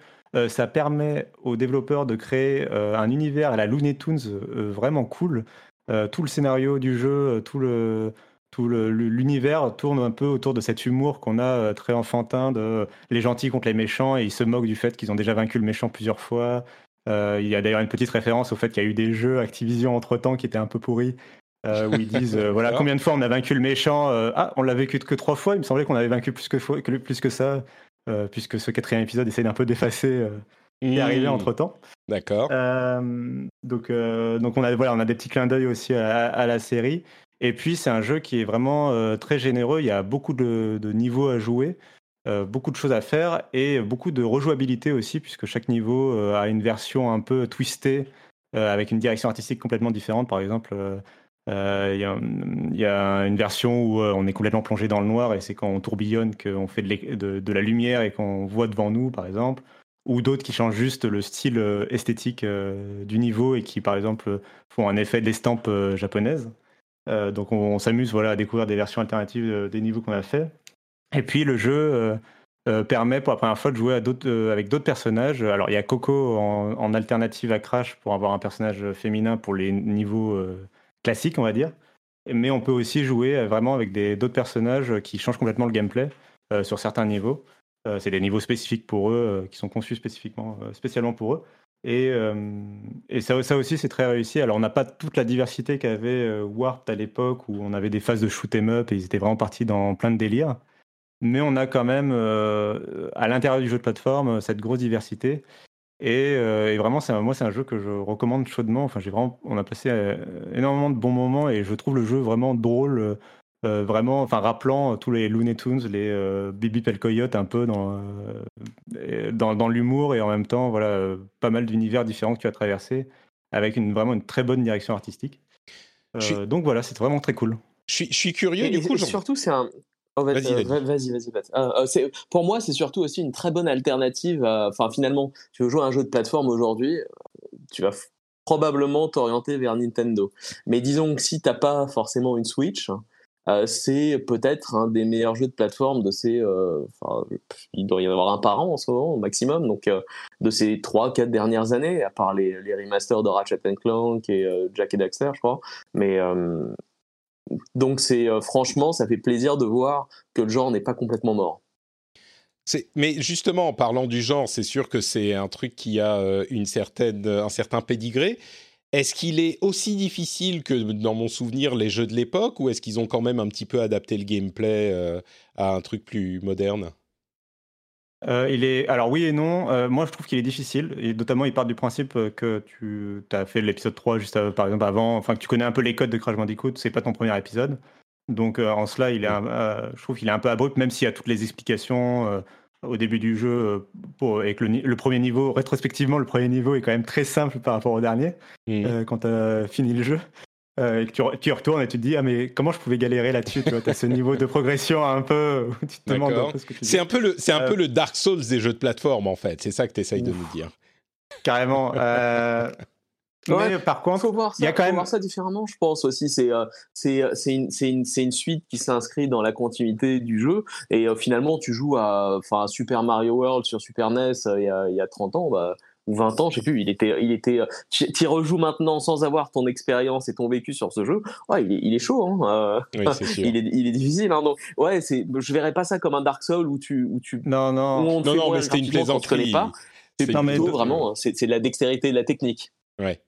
ça permet aux développeurs de créer un univers à la Looney Tunes vraiment cool. Tout le scénario du jeu, tout le tout l'univers tourne un peu autour de cet humour qu'on a très enfantin de les gentils contre les méchants et ils se moquent du fait qu'ils ont déjà vaincu le méchant plusieurs fois. Euh, il y a d'ailleurs une petite référence au fait qu'il y a eu des jeux Activision entre temps qui étaient un peu pourris. euh, où ils disent euh, voilà combien de fois on a vaincu le méchant ah on l'a vécu que trois fois il me semblait qu'on avait vaincu plus que, fois- que- plus que ça puisque ce quatrième épisode essaie d'un peu d'effacer ce qui est arrivé Mmh, entre temps D'accord. euh, donc, euh, donc on a, voilà, on a des petits clins d'œil aussi à, à la série. Et puis c'est un jeu qui est vraiment euh, très généreux. Il y a beaucoup de, de niveaux à jouer, euh, beaucoup de choses à faire et beaucoup de rejouabilité aussi, puisque chaque niveau euh, a une version un peu twistée euh, avec une direction artistique complètement différente. Par exemple, il y, a- une version où on est complètement plongé dans le noir et c'est quand on tourbillonne qu'on fait de, de- de la lumière et qu'on voit devant nous, par exemple ou d'autres qui changent juste le style esthétique du niveau et qui, par exemple, font un effet d'estampe euh, japonaise. Donc on, s'amuse voilà, à découvrir des versions alternatives des niveaux qu'on a fait. Et puis le jeu euh, euh, permet pour la première fois de jouer euh, avec d'autres personnages. Alors il y a Coco en, alternative à Crash pour avoir un personnage féminin pour les niveaux classiques, on va dire. Mais on peut aussi jouer vraiment avec d'autres personnages qui changent complètement le gameplay sur certains niveaux. C'est des niveaux spécifiques pour eux, qui sont conçus spécifiquement, spécialement pour eux. Et, ça, ça aussi, c'est très réussi. Alors, on n'a pas toute la diversité qu'avait Warped à l'époque, où on avait des phases de shoot 'em up et ils étaient vraiment partis dans plein de délires. Mais on a quand même, euh, à l'intérieur du jeu de plateforme, cette grosse diversité. Et, et vraiment, c'est moi, c'est un jeu que je recommande chaudement. Enfin, j'ai vraiment, on a passé énormément de bons moments et je trouve le jeu vraiment drôle. Euh, vraiment, enfin rappelant tous les Looney Tunes, les euh, Bibi Coyote un peu dans, euh, dans, dans l'humour et en même temps, voilà, euh, pas mal d'univers différents que tu as traversé avec une, vraiment une très bonne direction artistique. Donc voilà, c'est vraiment très cool. Je suis, je suis curieux, Et- du et coup. j'en- surtout, c'est un. Oh, vas- Vas-y, euh, vas-y. va- vas-y, vas-y, vas-y. Euh, euh, pour moi, c'est surtout aussi une très bonne alternative. Enfin, finalement, tu veux jouer à un jeu de plateforme aujourd'hui, euh, tu vas probablement t'orienter vers Nintendo. Mais disons que si t'as pas forcément une Switch, euh, c'est peut-être un des meilleurs jeux de plateforme de ces. euh, il doit y en avoir un par an en ce moment, au maximum. Donc, euh, de ces 3-4 dernières années, à part les, les remasters de Ratchet Clank et euh, Jack et Daxter, je crois. Mais. Euh, donc c'est euh, franchement, ça fait plaisir de voir que le genre n'est pas complètement mort. Mais justement, en parlant du genre, c'est sûr que c'est un truc qui a euh, une certaine, un certain pédigré. Est-ce qu'il est aussi difficile que dans mon souvenir les jeux de l'époque ou est-ce qu'ils ont quand même un petit peu adapté le gameplay euh, à un truc plus moderne? Euh, il est alors oui et non. Euh, moi, je trouve qu'il est difficile et notamment il part du principe euh, que tu as fait l'épisode 3 juste par exemple avant, enfin que tu connais un peu les codes de Crash Bandicoot. C'est pas ton premier épisode, donc euh, en cela, il est, un- je trouve qu'il est un peu abrupt, même s'il y a toutes les explications au début du jeu. pour, avec le, ni- le premier niveau, rétrospectivement, le premier niveau est quand même très simple par rapport au dernier quand tu as fini le jeu. Euh, et que tu, re- tu y retournes et tu te dis ah mais comment je pouvais galérer là-dessus tu vois as ce niveau de progression un peu où tu te demandes un D'accord. peu ce que tu C'est un peu le, c'est un Euh, peu le Dark Souls des jeux de plateforme en fait. C'est ça que tu essayes de nous dire. Carrément. euh, Ouais, mais par contre, faut voir ça, il y a quand faut même- voir ça différemment, je pense aussi. C'est euh, c'est c'est une, c'est une, c'est une suite qui s'inscrit dans la continuité du jeu. Et euh, finalement, tu joues à, enfin, à Super Mario World sur Super NES euh, il y, a, il y a 30 ans. Bah, ou 20 ans, je sais plus, il était, il était, euh, tu y rejoues maintenant sans avoir ton expérience et ton vécu sur ce jeu. Ouais, il est, il est chaud, hein. euh, Oui, il est, il est difficile, hein. Donc, ouais, c'est, je verrais pas ça comme un Dark Souls où tu, où tu, non, où non. on Non, non, mais c'était une plaisanterie. pas. C'est mais plutôt vraiment, hein, c'est c'est de la dextérité, de la technique.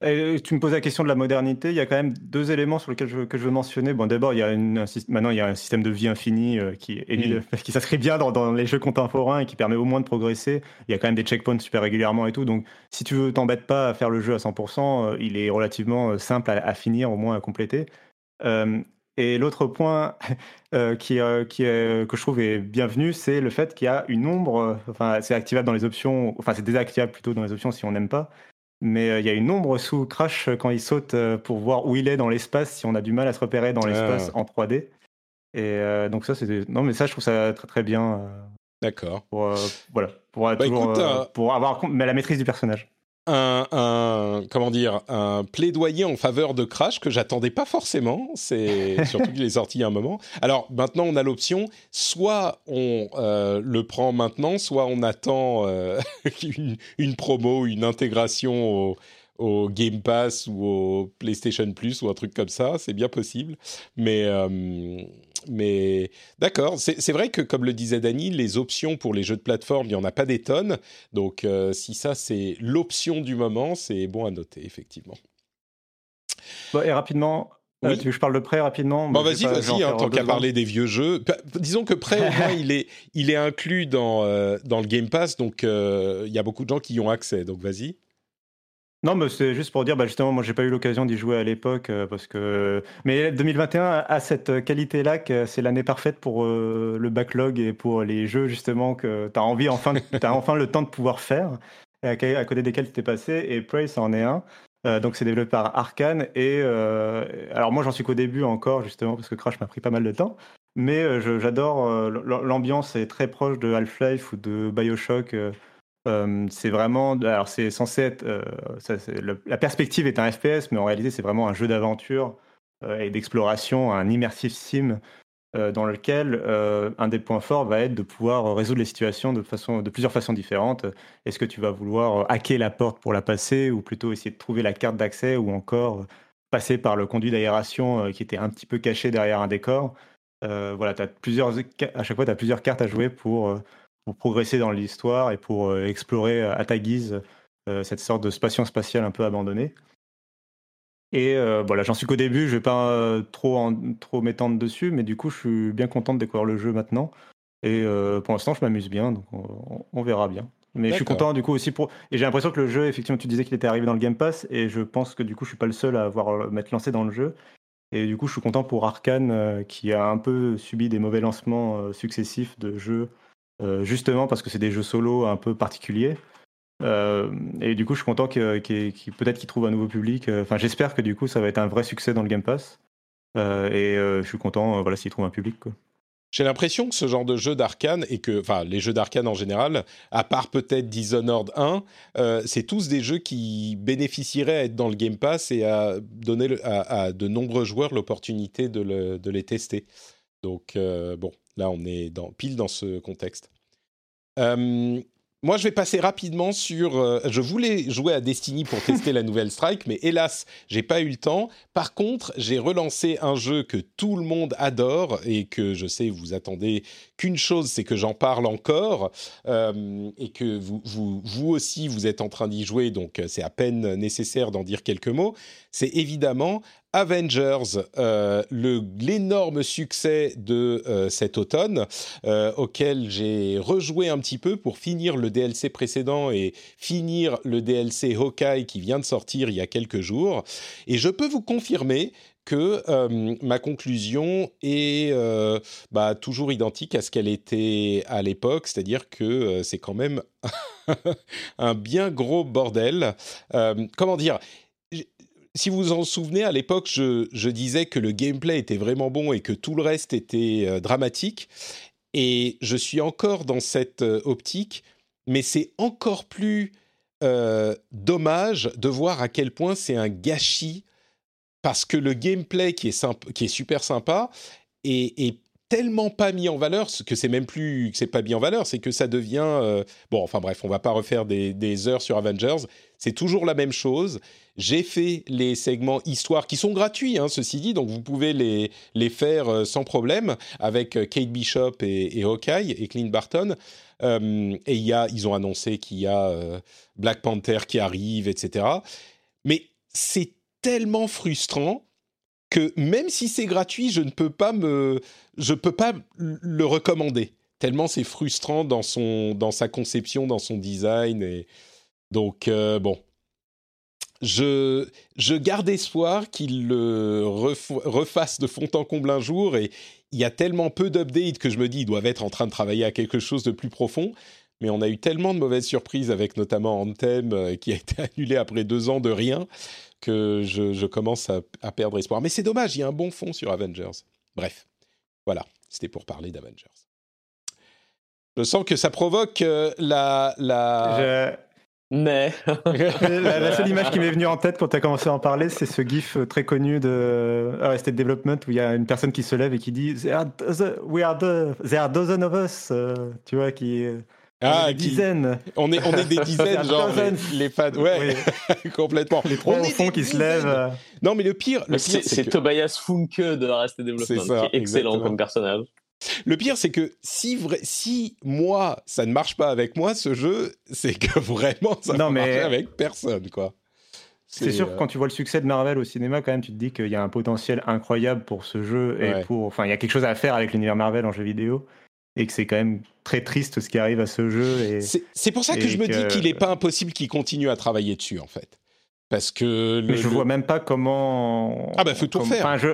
Et tu me poses la question de la modernité. Il y a quand même deux éléments sur lesquels je, que je veux mentionner. Bon, d'abord, il y a une, un syst- maintenant il y a un système de vie infini euh, qui, Mm. qui s'inscrit bien dans, dans les jeux contemporains et qui permet au moins de progresser. Il y a quand même des checkpoints super régulièrement et tout. Donc, si tu veux t'embêtes pas à faire le jeu à 100%, euh, il est relativement euh, simple à, à finir, au moins à compléter. Euh, et l'autre point euh, qui, euh, que je trouve est bienvenu, c'est le fait qu'il y a une ombre, euh, enfin c'est activable dans les options, enfin c'est désactivable plutôt dans les options si on n'aime pas, mais euh, il y a une ombre sous Crash euh, quand il saute euh, pour voir où il est dans l'espace si on a du mal à se repérer dans l'espace Ah. en 3D. Et euh, donc ça c'est non mais ça je trouve ça très très bien D'accord. pour euh, voilà pour, Bah, toujours, écoute, pour avoir mais la maîtrise du personnage. Un, un- comment dire un plaidoyer en faveur de Crash que j'attendais pas forcément. C'est surtout qu'il est sorti il y a un moment. Alors maintenant on a l'option soit on euh, le prend maintenant, soit on attend euh, une, une promo, une intégration au, au Game Pass ou au PlayStation Plus ou un truc comme ça. C'est bien possible, mais euh, mais d'accord. C'est vrai que comme le disait Dany, les options pour les jeux de plateforme, il y en a pas des tonnes. Donc, euh, si ça, c'est l'option du moment, c'est bon à noter, effectivement. Bon, et rapidement, euh, tu veux que je parle de prêt rapidement Bon, vas-y, vais en vas-y, hein, tant qu'à parler des vieux jeux. Pa- Disons que Prêt, au moins, il est, il est inclus dans, euh, dans le Game Pass, donc euh, il y a beaucoup de gens qui y ont accès, donc vas-y. Non, mais c'est juste pour dire, bah justement, moi, j'ai pas eu l'occasion d'y jouer à l'époque euh, parce que. Mais 2021 a cette qualité-là que c'est l'année parfaite pour euh, le backlog et pour les jeux justement que tu as envie, enfin, t'as enfin le temps de pouvoir faire, et à, à côté desquels tu t'es passé. Et Prey, ça en est un. Euh, donc c'est développé par Arkane et alors moi j'en suis qu'au début encore justement parce que Crash m'a pris pas mal de temps mais j'adore l'ambiance est très proche de Half-Life ou de BioShock c'est vraiment, alors c'est censé être, euh, la perspective est un FPS, mais en réalité c'est vraiment un jeu d'aventure euh, et d'exploration, un immersive sim euh, dans lequel un des points forts va être de pouvoir résoudre les situations de, façon, de plusieurs façons différentes. Est-ce que tu vas vouloir hacker la porte pour la passer, ou plutôt essayer de trouver la carte d'accès, ou encore passer par le conduit d'aération qui était un petit peu caché derrière un décor? Voilà, as plusieurs, à chaque fois tu as plusieurs cartes à jouer pour, pour progresser dans l'histoire et pour euh, explorer euh, à ta guise cette sorte de station spatiale un peu abandonnée. Et voilà, j'en suis qu'au début, je vais pas trop, trop m'étendre dessus, mais du coup, je suis bien content de découvrir le jeu maintenant. Et pour l'instant, je m'amuse bien, donc on, verra bien. Mais je suis content du coup aussi pour. Et j'ai l'impression que le jeu, effectivement, tu disais qu'il était arrivé dans le Game Pass, et je pense que du coup, je suis pas le seul à avoir m'être lancé dans le jeu. Et du coup, je suis content pour Arkane, qui a un peu subi des mauvais lancements successifs de jeux, justement parce que c'est des jeux solo un peu particuliers. Euh, et du coup, je suis content que, peut-être qu'il trouve un nouveau public. Euh, enfin, j'espère que du coup, ça va être un vrai succès dans le Game Pass. Euh, et je suis content, voilà, s'il trouve un public. J'ai l'impression que ce genre de jeu d'arcane et que, enfin, les jeux d'arcane en général, à part peut-être Dishonored 1, c'est tous des jeux qui bénéficieraient à être dans le Game Pass et à donner à, de nombreux joueurs l'opportunité de, les tester. Donc, bon, là, on est dans, pile dans ce contexte. Moi, je vais passer rapidement sur. Euh, je voulais jouer à Destiny pour tester la nouvelle Strike, mais hélas, j'ai pas eu le temps. Par contre, j'ai relancé un jeu que tout le monde adore et que je sais vous attendez qu'une chose, c'est que j'en parle encore euh, et que vous, vous, vous aussi vous êtes en train d'y jouer, donc euh, c'est à peine nécessaire d'en dire quelques mots. C'est évidemment Avengers, euh, l'énorme succès de euh, cet automne, euh, auquel j'ai rejoué un petit peu pour finir le DLC précédent et finir le DLC Hawkeye qui vient de sortir il y a quelques jours. Et je peux vous confirmer que ma conclusion est bah, toujours identique à ce qu'elle était à l'époque, c'est-à-dire que c'est quand même un bien gros bordel. comment dire? Si vous vous en souvenez, à l'époque, je, disais que le gameplay était vraiment bon et que tout le reste était euh, dramatique. Et je suis encore dans cette euh, optique, mais c'est encore plus euh, dommage de voir à quel point c'est un gâchis parce que le gameplay qui est, super sympa est, tellement pas mis en valeur que c'est même plus c'est pas mis en valeur, c'est que ça devient bon. Enfin bref, on va pas refaire des heures sur Avengers. C'est toujours la même chose. J'ai fait les segments histoire qui sont gratuits, hein, ceci dit, donc vous pouvez les, les faire euh, sans problème avec euh, Kate Bishop et, Hawkeye et Clint Barton. Euh, et y a, ils ont annoncé qu'il y a Black Panther qui arrive, etc. Mais c'est tellement frustrant que même si c'est gratuit, je ne peux pas me, je peux pas le recommander. Tellement c'est frustrant dans son, dans sa conception, dans son design et donc bon, je, je garde espoir qu'il le refasse de fond en comble un jour. Et il y a tellement peu d'updates que je me dis qu'ils doivent être en train de travailler à quelque chose de plus profond. Mais on a eu tellement de mauvaises surprises avec notamment Anthem euh, qui a été annulé après deux ans de rien que je, commence à, perdre espoir. Mais c'est dommage, il y a un bon fond sur Avengers. Bref, voilà, c'était pour parler d'Avengers. Je sens que ça provoque euh, la... la... Mais la, seule image qui m'est venue en tête quand tu as commencé à en parler, c'est ce gif euh, très connu de Arrested Development où il y a une personne qui se lève et qui dit There are, we are the, there are dozen of us. Euh, tu vois, qui. Ah, des dizaines. On est, on est des dizaines, genre les, fans. Ouais, complètement. Les trois au fond qui se lèvent. Non, mais le pire, le pire c'est Tobias Funke de Arrested Development, ça, qui est excellent comme personnage. Le pire, c'est que si, si moi, ça ne marche pas avec moi, ce jeu, c'est que vraiment, ça ne marche avec personne, quoi. C'est sûr que euh, quand tu vois le succès de Marvel au cinéma, quand même, tu te dis qu'il y a un potentiel incroyable pour ce jeu et pour, enfin, il y a quelque chose à faire avec l'univers Marvel en jeu vidéo et que c'est quand même très triste ce qui arrive à ce jeu. C'est pour ça que je me dis qu'il n'est pas impossible qu'il continue à travailler dessus, en fait. Parce que. Le, je vois même pas comment. Ah bah faut tout faire. Enfin, je,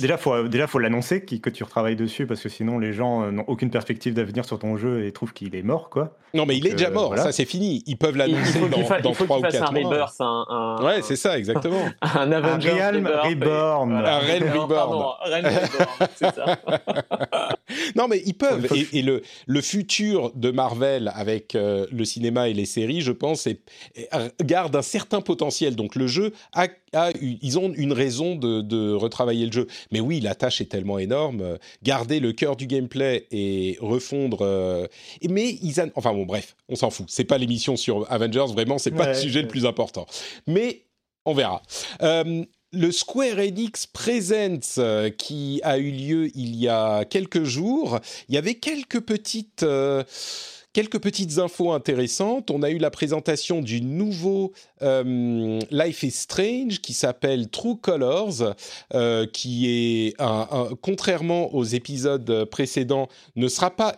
Déjà, faut déjà faut l'annoncer que tu retravailles dessus parce que sinon les gens euh, n'ont aucune perspective d'avenir sur ton jeu et trouvent qu'il est mort quoi. Non mais il est déjà euh, mort, ça c'est fini. Ils peuvent l'annoncer dans, dans 3 ou 4 mois. Un, un, ouais c'est ça exactement. un Avengers Realm Reborn. Un Realm Reborn. c'est ça. non mais ils peuvent et, le le futur de Marvel avec euh, le cinéma et les séries, je pense, est, garde un certain potentiel. Donc le jeu a, a ils ont une raison de, de retravailler le jeu mais oui, la tâche est tellement énorme. Garder le cœur du gameplay et refondre. Euh, mais ils, enfin bon, bref, on s'en fout. C'est pas l'émission sur Avengers. Vraiment, c'est pas le sujet le plus important. Mais on verra. Euh, le Square Enix Presents euh, qui a eu lieu il y a quelques jours, il y avait quelques petites quelques petites infos intéressantes. On a eu la présentation du nouveau euh, Life is Strange qui s'appelle True Colors, euh, qui est, contrairement aux épisodes précédents, ne sera pas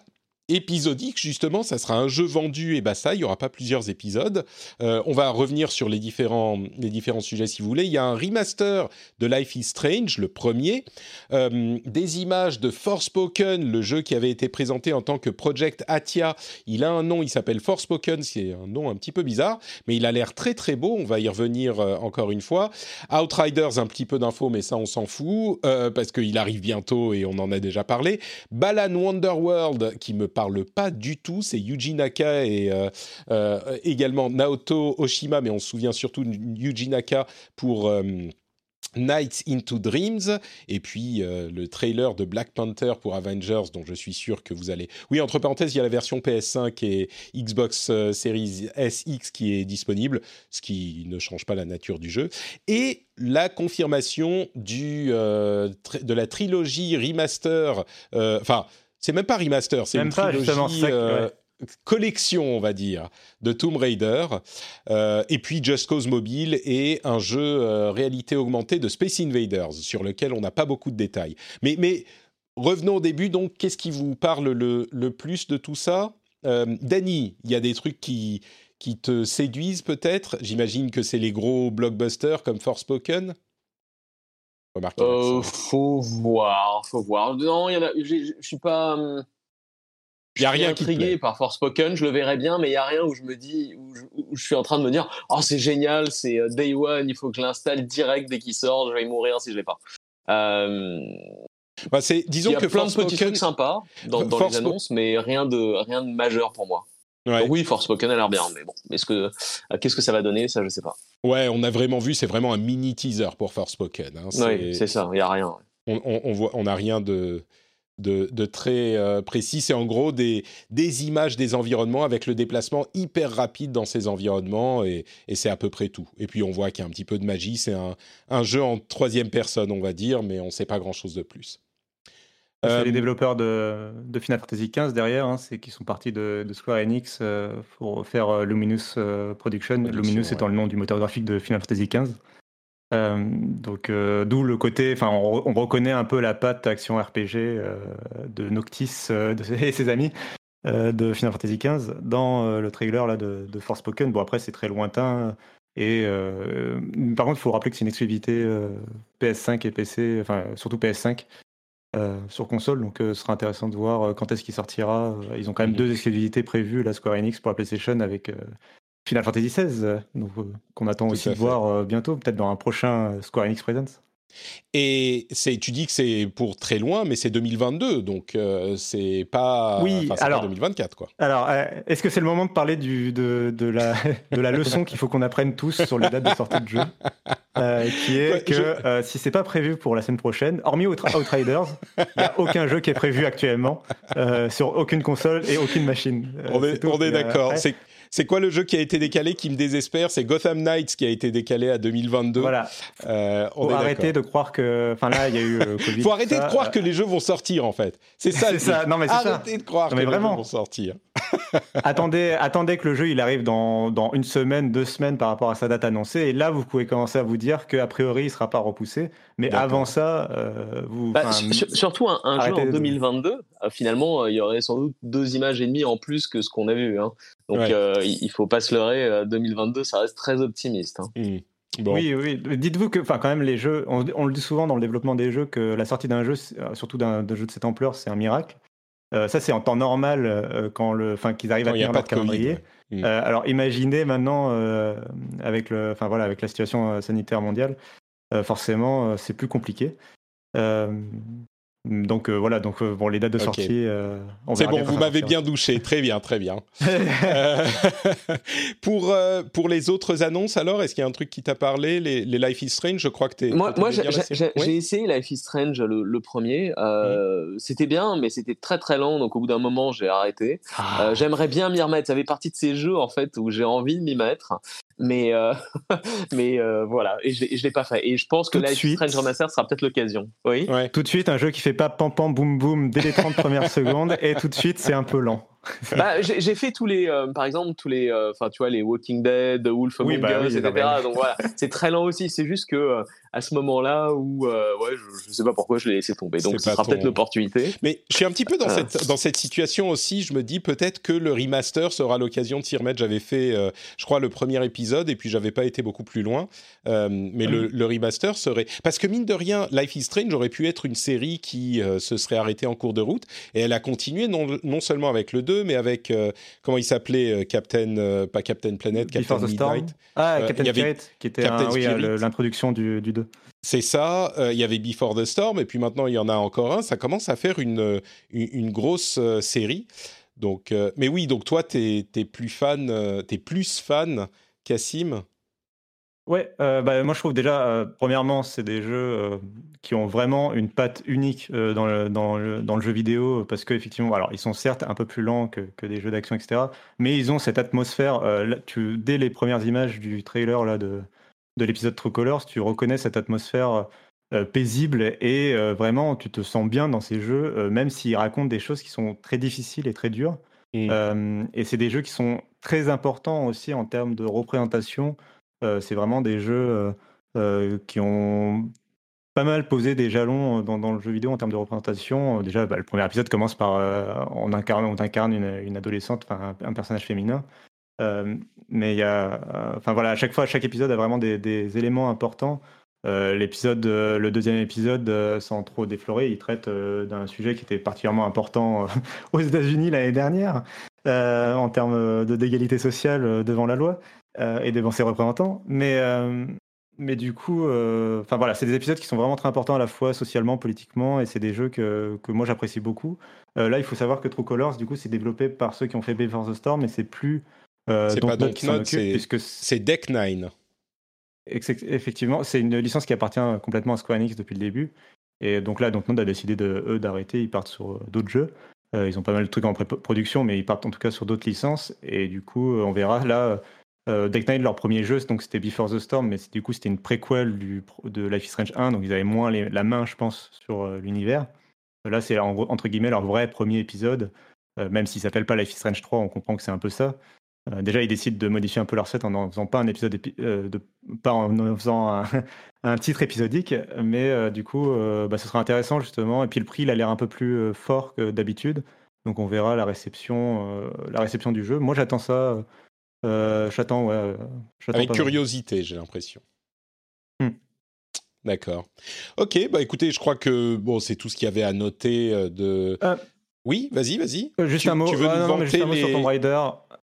épisodique, justement, ça sera un jeu vendu et basta, il n'y aura pas plusieurs épisodes. Euh, on va revenir sur les différents, les différents sujets si vous voulez. Il y a un remaster de Life is Strange, le premier, euh, des images de Forspoken, le jeu qui avait été présenté en tant que Project Atia. Il a un nom, il s'appelle Forspoken, c'est un nom un petit peu bizarre, mais il a l'air très très beau, on va y revenir euh, encore une fois. Outriders, un petit peu d'infos, mais ça on s'en fout, parce qu'il arrive bientôt et on en a déjà parlé. Balan Wonderworld, qui me parle parle pas du tout. C'est Yuji Naka et euh, euh, également Naoto Oshima, mais on se souvient surtout de Yuji Naka pour euh, Nights into Dreams et puis le trailer de Black Panther pour Avengers dont je suis sûr que vous allez. Oui, entre parenthèses, il y a la version PS5 et Xbox Series SX qui est disponible, ce qui ne change pas la nature du jeu et la confirmation du de la trilogie remaster enfin c'est même pas remaster, c'est une trilogie euh, collection, on va dire, de Tomb Raider. Euh, et puis Just Cause Mobile et un jeu euh, réalité augmentée de Space Invaders, sur lequel on n'a pas beaucoup de détails. Mais, mais revenons au début, donc, qu'est-ce qui vous parle le, le plus de tout ça? Danny, il y a des trucs qui, qui te séduisent peut-être? J'imagine que c'est les gros blockbusters comme Forspoken euh, faut voir, faut voir. Non, il y en a. Je suis pas. Hum, il y a rien intrigué par Forspoken, je le verrai bien, mais il y a rien où je me dis, où je, suis en train de me dire, oh c'est génial, c'est euh, Day One, il faut que je l'installe direct dès qu'il sort, je vais mourir si je l'ai pas. Euh, bah c'est, disons il y a que plein de petits trucs sympas dans, dans les annonces, mais rien de rien de majeur pour moi. Ouais. Donc oui, Forspoken a l'air bien, mais bon, est-ce que euh, qu'est-ce que ça va donner, ça je sais pas. Ouais, on a vraiment vu, c'est vraiment un mini teaser pour Forspoken. Hein. Oui, c'est ça, il y a rien. On, on, voit, on a rien de de, de très euh, précis. C'est en gros des, des images des environnements avec le déplacement hyper rapide dans ces environnements et, et c'est à peu près tout. Et puis on voit qu'il y a un petit peu de magie. C'est un, un jeu en troisième personne, on va dire, mais on ne sait pas grand-chose de plus. C'est les euh, développeurs de, de, Final Fantasy XV derrière, hein, c'est qui sont partis de, Square Enix euh, pour faire euh, Luminous Production. Luminous étant le nom du moteur graphique de Final Fantasy XV. donc d'où le côté, enfin on, reconnaît un peu la patte action RPG de Noctis et ses amis de Final Fantasy XV dans le trailer là de, de Forspoken. Bon après c'est très lointain et par contre il faut rappeler que c'est une exclusivité PS5 et PC, enfin surtout PS5. Euh, sur console, donc euh, ce sera intéressant de voir euh, quand est-ce qu'il sortira. Ils ont quand même mhm. deux exclusivités prévues, la Square Enix pour la PlayStation avec Final Fantasy XVI, donc qu'on attend aussi de voir bientôt, peut-être dans un prochain Square Enix Presents. Et c'est, tu dis que c'est pour très loin, mais c'est 2022, donc c'est pas, oui, alors, 2024 quoi. Alors, est-ce que c'est le moment de parler du, de, de, la, de la leçon qu'il faut qu'on apprenne tous sur les dates de sortie de jeu, euh, qui est que si c'est pas prévu pour la semaine prochaine, hormis Outriders, il n'y a aucun jeu qui est prévu actuellement sur aucune console et aucune machine. on est, on est d'accord. C'est c'est quoi le jeu qui a été décalé qui me désespère? C'est Gotham Knights qui a été décalé à 2022. Voilà. Euh, on Faut arrêter de croire que. Enfin là, il y a eu le Covid. Faut arrêter de croire que les jeux vont sortir en fait. C'est ça. c'est ça. Non mais c'est ça. Arrêtez de croire que les jeux vont sortir. attendez, attendez que le jeu il arrive dans, dans, une semaine, deux semaines par rapport à sa date annoncée. Et là, vous pouvez commencer à vous dire qu'a priori, il sera pas repoussé. Mais avant ça, euh, vous. Bah, surtout un, jeu en 2022. Euh, finalement, il y aurait sans doute deux images et demie en plus que ce qu'on a vu. Hein. Donc euh, il faut pas se leurrer, 2022 ça reste très optimiste. Hein. Mmh. Oui, oui. Dites-vous que, enfin, quand même, les jeux, on, le dit souvent dans le développement des jeux que la sortie d'un jeu, surtout d'un jeu de cette ampleur, c'est un miracle. ça, c'est en temps normal quand le, enfin, qu'ils arrivent à tenir leur calendrier. Mmh. alors, imaginez maintenant avec le, enfin voilà, avec la situation sanitaire mondiale, forcément, c'est plus compliqué. Donc euh, voilà, donc euh, bon, les dates de sortie. Euh, c'est bon, vous m'avez bien douché, très bien, très bien. pour pour les autres annonces, alors, est-ce qu'il y a un truc qui t'a parlé, les, Life is Strange Je crois que tu Moi, moi j'ai essayé Life is Strange le, premier. C'était bien, mais c'était très très lent, donc au bout d'un moment, j'ai arrêté. Ah. J'aimerais bien m'y remettre. Ça fait partie de ces jeux en fait où j'ai envie de m'y mettre, mais mais voilà, et je, je l'ai pas fait. Et je pense que Life is Strange Remaster sera peut-être l'occasion. Oui. Tout de suite, un jeu qui fait pas pam pam boum boum dès les 30 premières secondes et tout de suite c'est un peu lent. bah, j'ai fait tous les, euh, par exemple, tous les, euh, enfin, tu vois, les Walking Dead, Wolf Among bah Us, etc. Donc voilà, c'est très lent aussi. C'est juste que à ce moment-là où, ouais, je, ne sais pas pourquoi je l'ai laissé tomber. Donc ce sera peut-être l'opportunité. Mais je suis un petit peu dans cette dans cette situation aussi. Je me dis peut-être que le remaster sera l'occasion de s'y remettre. J'avais fait, je crois, le premier épisode et puis j'avais pas été beaucoup plus loin. mais le, le, remaster serait parce que mine de rien, Life is Strange aurait pu être une série qui se serait arrêtée en cours de route et elle a continué non, non seulement avec le 2, mais avec, euh, comment il s'appelait, euh, Captain, euh, pas Captain Planet, Captain Midnight. Ah, Captain Spirit, qui était l'introduction du, du 2. C'est ça, il y avait Before the Storm, et puis maintenant il y en a encore un, ça commence à faire une, une, grosse série. Donc, mais oui, donc toi, tu es, plus fan, es plus fan, Cassim Ouais, euh, bah, moi je trouve déjà, euh, premièrement, c'est des jeux euh, qui ont vraiment une patte unique dans, le, dans, le, dans, le, jeu vidéo, parce qu'effectivement, alors ils sont certes un peu plus lents que, que des jeux d'action, etc., mais ils ont cette atmosphère, là, tu, dès les premières images du trailer là, de, de l'épisode True Colors, tu reconnais cette atmosphère paisible et vraiment tu te sens bien dans ces jeux, même s'ils racontent des choses qui sont très difficiles et très dures. Mmh. et c'est des jeux qui sont très importants aussi en termes de représentation. Euh, c'est vraiment des jeux euh, euh, qui ont pas mal posé des jalons dans, le jeu vidéo en termes de représentation. Déjà, bah, le premier épisode commence par on incarne, une, adolescente, un, un, personnage féminin. mais il y a, enfin voilà, à chaque fois, chaque épisode a vraiment des, éléments importants. l'épisode, le deuxième épisode, sans trop déflorer, il traite d'un sujet qui était particulièrement important aux États-Unis l'année dernière en termes d'égalité sociale devant la loi. Euh, et devant ses représentants. Mais, euh, mais du coup, euh, enfin voilà, c'est des épisodes qui sont vraiment très importants à la fois socialement, politiquement, et c'est des jeux que, que moi j'apprécie beaucoup. là, il faut savoir que True Colors, du coup, c'est développé par ceux qui ont fait Before the Storm, mais c'est plus. c'est pas Dontnod, c'est Deck Nine. Effectivement, c'est une licence qui appartient complètement à Square Enix depuis le début. Et donc là, Dontnod a décidé de, eux d'arrêter, ils partent sur d'autres jeux. ils ont pas mal de trucs en production, mais ils partent en tout cas sur d'autres licences. Et du coup, on verra là euh, Deck Nine, leur premier jeu, donc c'était Before the Storm, mais du coup c'était une préquelle de Life is Strange 1, donc ils avaient moins la main, je pense, sur euh, l'univers. Là, c'est entre guillemets leur vrai premier épisode, euh, même s'il s'appelle pas Life is Strange 3, on comprend que c'est un peu ça. déjà, ils décident de modifier un peu leur set en en faisant pas un épisode, de, pas en, faisant un, titre épisodique, mais du coup, bah, ce sera intéressant justement. Et puis le prix, il a l'air un peu plus fort que d'habitude, donc on verra la réception, la réception du jeu. Moi, j'attends ça euh, j'attends, ouais. Euh, Avec curiosité, j'ai l'impression. Hmm. D'accord. Ok, bah écoutez, je crois que bon, c'est tout ce qu'il y avait à noter euh, de. Oui, vas-y, vas-y. juste un mot. Tu veux nous vanter sur Tomb Raider.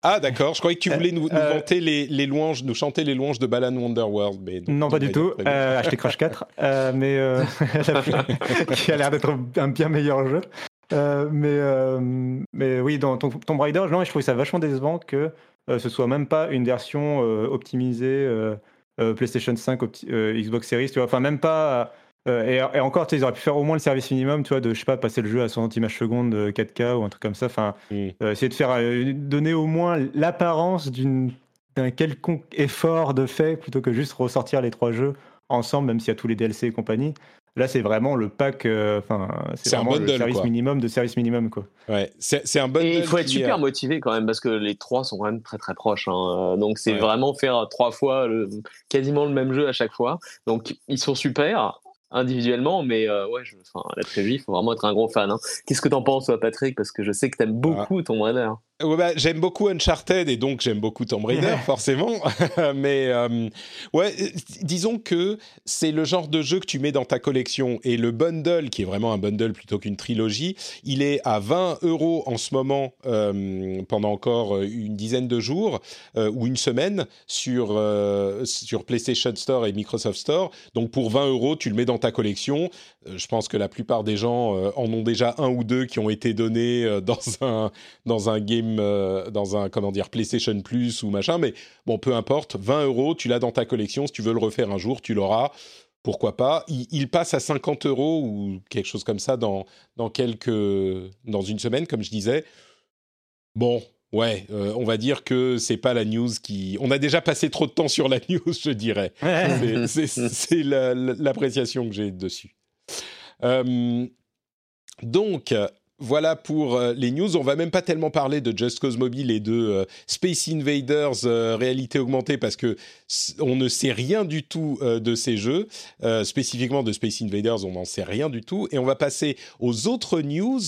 Ah d'accord, je croyais que tu voulais nous, vanter les, les, louanges, nous chanter les louanges de Balan Wonderworld. Mais non, pas du tout. acheter Crash 4, mais qui a l'air d'être un bien meilleur jeu. mais, mais oui, dans Tomb Raider, non, je trouvais ça vachement décevant que euh, ce soit même pas une version euh, optimisée euh, PlayStation 5, Xbox Series, tu vois. Enfin, même pas. Et, encore, tu sais, ils auraient pu faire au moins le service minimum, tu vois, de, je sais pas, passer le jeu à 60 images secondes 4K ou un truc comme ça. Enfin, essayer de faire, donner au moins l'apparence d'un quelconque effort de fait plutôt que juste ressortir les trois jeux ensemble, même s'il y a tous les DLC et compagnie. Là, c'est vraiment le pack, euh, c'est vraiment le service minimum de service minimum, quoi. Ouais, c'est un bundle. Et il faut être super motivé quand même parce que les trois sont quand même très très proches. Hein. Donc c'est vraiment faire trois fois le, quasiment le même jeu à chaque fois. Donc ils sont super individuellement, mais euh, ouais, je, la trilogie, il faut vraiment être un gros fan. Hein. Qu'est-ce que t'en penses, toi, Patrick? Parce que je sais que t'aimes beaucoup ah. ton Raider. Ouais, bah, j'aime beaucoup Uncharted et donc j'aime beaucoup Tomb Raider, forcément. Mais euh, ouais, disons que c'est le genre de jeu que tu mets dans ta collection et le bundle, qui est vraiment un bundle plutôt qu'une trilogie, il est à 20 euros en ce moment euh, pendant encore euh, une dizaine de jours ou une semaine sur, sur PlayStation Store et Microsoft Store. Donc pour 20 euros, tu le mets dans ta collection. je pense que la plupart des gens en ont déjà un ou deux qui ont été donnés dans un, dans un game euh, dans un comment dire PlayStation Plus ou machin, mais bon, peu importe, 20 euros, tu l'as dans ta collection. Si tu veux le refaire un jour, tu l'auras. Pourquoi pas il, passe à 50 euros ou quelque chose comme ça dans dans quelques dans une semaine, comme je disais. Bon, Ouais, euh, on va dire que c'est pas la news qui. On a déjà passé trop de temps sur la news, je dirais. c'est l'appréciation que j'ai dessus. Euh, donc, voilà pour euh, les news. On va même pas tellement parler de Just Cause Mobile et de euh, Space Invaders euh, réalité augmentée parce que on ne sait rien du tout de ces jeux. spécifiquement de Space Invaders, on n'en sait rien du tout. Et on va passer aux autres news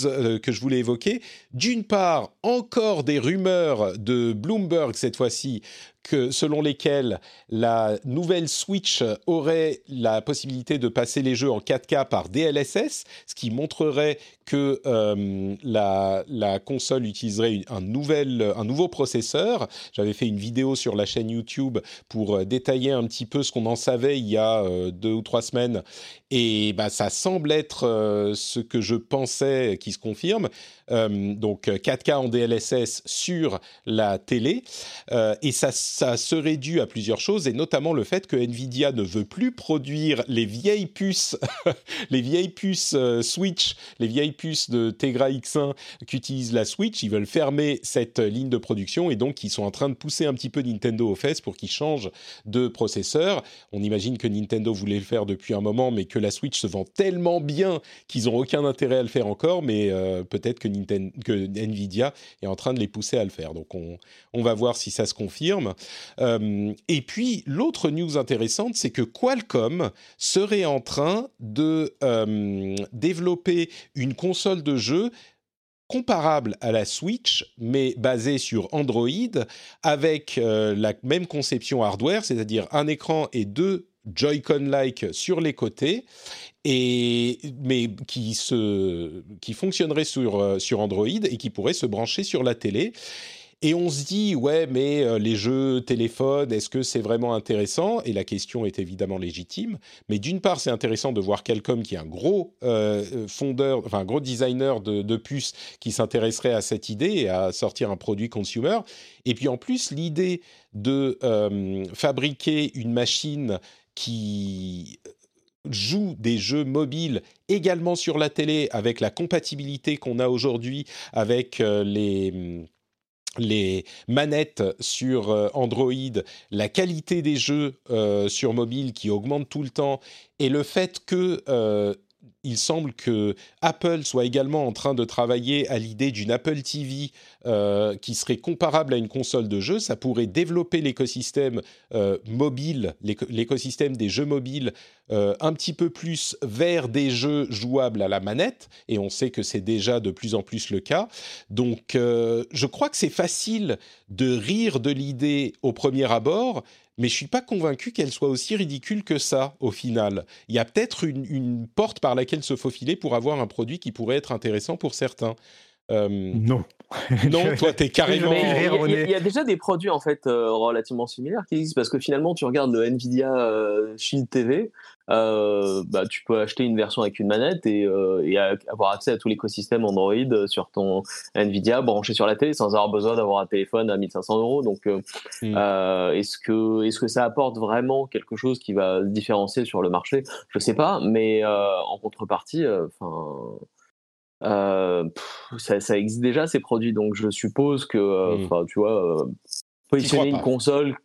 que je voulais évoquer. D'une part, encore des rumeurs de Bloomberg cette fois-ci que, selon lesquels la nouvelle Switch aurait la possibilité de passer les jeux en 4K par DLSS, ce qui montrerait que euh, la, console utiliserait un, nouvel, un nouveau processeur. J'avais fait une vidéo sur la chaîne YouTube pour euh, détailler un petit peu ce qu'on en savait il y a euh, deux ou trois semaines. Et bah, ça semble être ce que je pensais qui se confirme. donc 4K en DLSS sur la télé. et ça ça serait dû à plusieurs choses, et notamment le fait que Nvidia ne veut plus produire les vieilles puces, les vieilles puces euh, Switch, les vieilles puces de Tegra X1 qu'utilise la Switch. Ils veulent fermer cette ligne de production, et donc ils sont en train de pousser un petit peu Nintendo aux fesses pour qu'ils changent de processeur. On imagine que Nintendo voulait le faire depuis un moment, mais que la Switch se vend tellement bien qu'ils n'ont aucun intérêt à le faire encore, mais euh, peut-être que, Nvidia est en train de les pousser à le faire. Donc on, on va voir si ça se confirme. Euh, et puis, l'autre news intéressante, c'est que Qualcomm serait en train de euh, développer une console de jeu comparable à la Switch, mais basée sur Android, avec euh, la même conception hardware, c'est-à-dire un écran et deux Joy-Con-like sur les côtés, et, mais qui, se, qui fonctionnerait sur, sur Android et qui pourrait se brancher sur la télé. Et on se dit, ouais, mais euh, les jeux téléphone, est-ce que c'est vraiment intéressant? Et la question est évidemment légitime. Mais d'une part, c'est intéressant de voir Qualcomm, qui est un gros euh, fondeur, enfin un gros designer de, puces, qui s'intéresserait à cette idée et à sortir un produit consumer. Et puis en plus, l'idée de euh, fabriquer une machine qui joue des jeux mobiles également sur la télé avec la compatibilité qu'on a aujourd'hui avec les les manettes sur euh, Android, la qualité des jeux euh, sur mobile qui augmente tout le temps, et le fait que euh, il semble que Apple soit également en train de travailler à l'idée d'une Apple TV euh, qui serait comparable à une console de jeu. Ça pourrait développer l'écosystème euh, mobile, l'écosystème des jeux mobiles euh, un petit peu plus vers des jeux jouables à la manette. Et on sait que c'est déjà de plus en plus le cas. Donc, je crois que c'est facile de rire de l'idée au premier abord, mais je suis pas convaincu qu'elle soit aussi ridicule que ça au final. Il y a peut-être une, porte par laquelle se faufiler pour avoir un produit qui pourrait être intéressant pour certains. Euh, non. Non, toi, t'es carrément. Il y, a déjà des produits en fait euh, relativement similaires qui existent parce que finalement, tu regardes le Nvidia euh, Shield TV, euh, bah, tu peux acheter une version avec une manette et, et avoir accès à tout l'écosystème Android sur ton Nvidia branché sur la télé sans avoir besoin d'avoir un téléphone à 1500 euros. Donc, hmm. est-ce que est-ce que ça apporte vraiment quelque chose qui va se différencier sur le marché? Je sais pas, mais en contrepartie, enfin. Euh, ça, ça, existe déjà ces produits, donc je suppose que, euh, mmh. enfin, tu vois, euh, positionner une console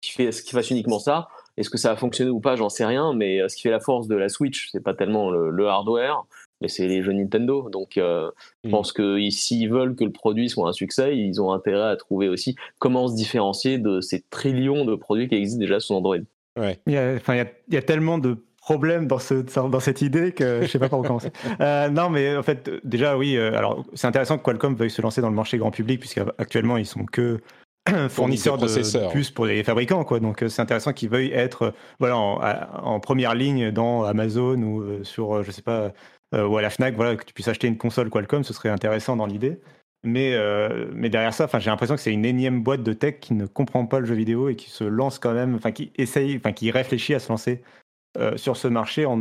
qui fait ce qui fasse uniquement ça, est-ce que ça va fonctionner ou pas, j'en sais rien, mais ce qui fait la force de la Switch, c'est pas tellement le, hardware, mais c'est les jeux Nintendo. Donc, je mmh. pense que s'ils veulent que le produit soit un succès, ils ont intérêt à trouver aussi comment se différencier de ces trillions de produits qui existent déjà sur Android. Ouais. Il, y a, il, y a, il y a tellement de problème dans, ce, dans cette idée que je sais pas par où commencer. Euh, non, mais en fait, déjà, oui. Euh, alors, c'est intéressant que Qualcomm veuille se lancer dans le marché grand public, puisqu'actuellement, ils sont que fournisseurs de, puces pour les fabricants, quoi. Donc, euh, c'est intéressant qu'ils veuillent être, voilà, en, première ligne dans Amazon ou sur, je sais pas, ou à la Fnac, voilà, que tu puisses acheter une console Qualcomm, ce serait intéressant dans l'idée. Mais, mais derrière ça, j'ai l'impression que c'est une énième boîte de tech qui ne comprend pas le jeu vidéo et qui se lance quand même, enfin qui essaye, enfin qui réfléchit à se lancer euh, sur ce marché en,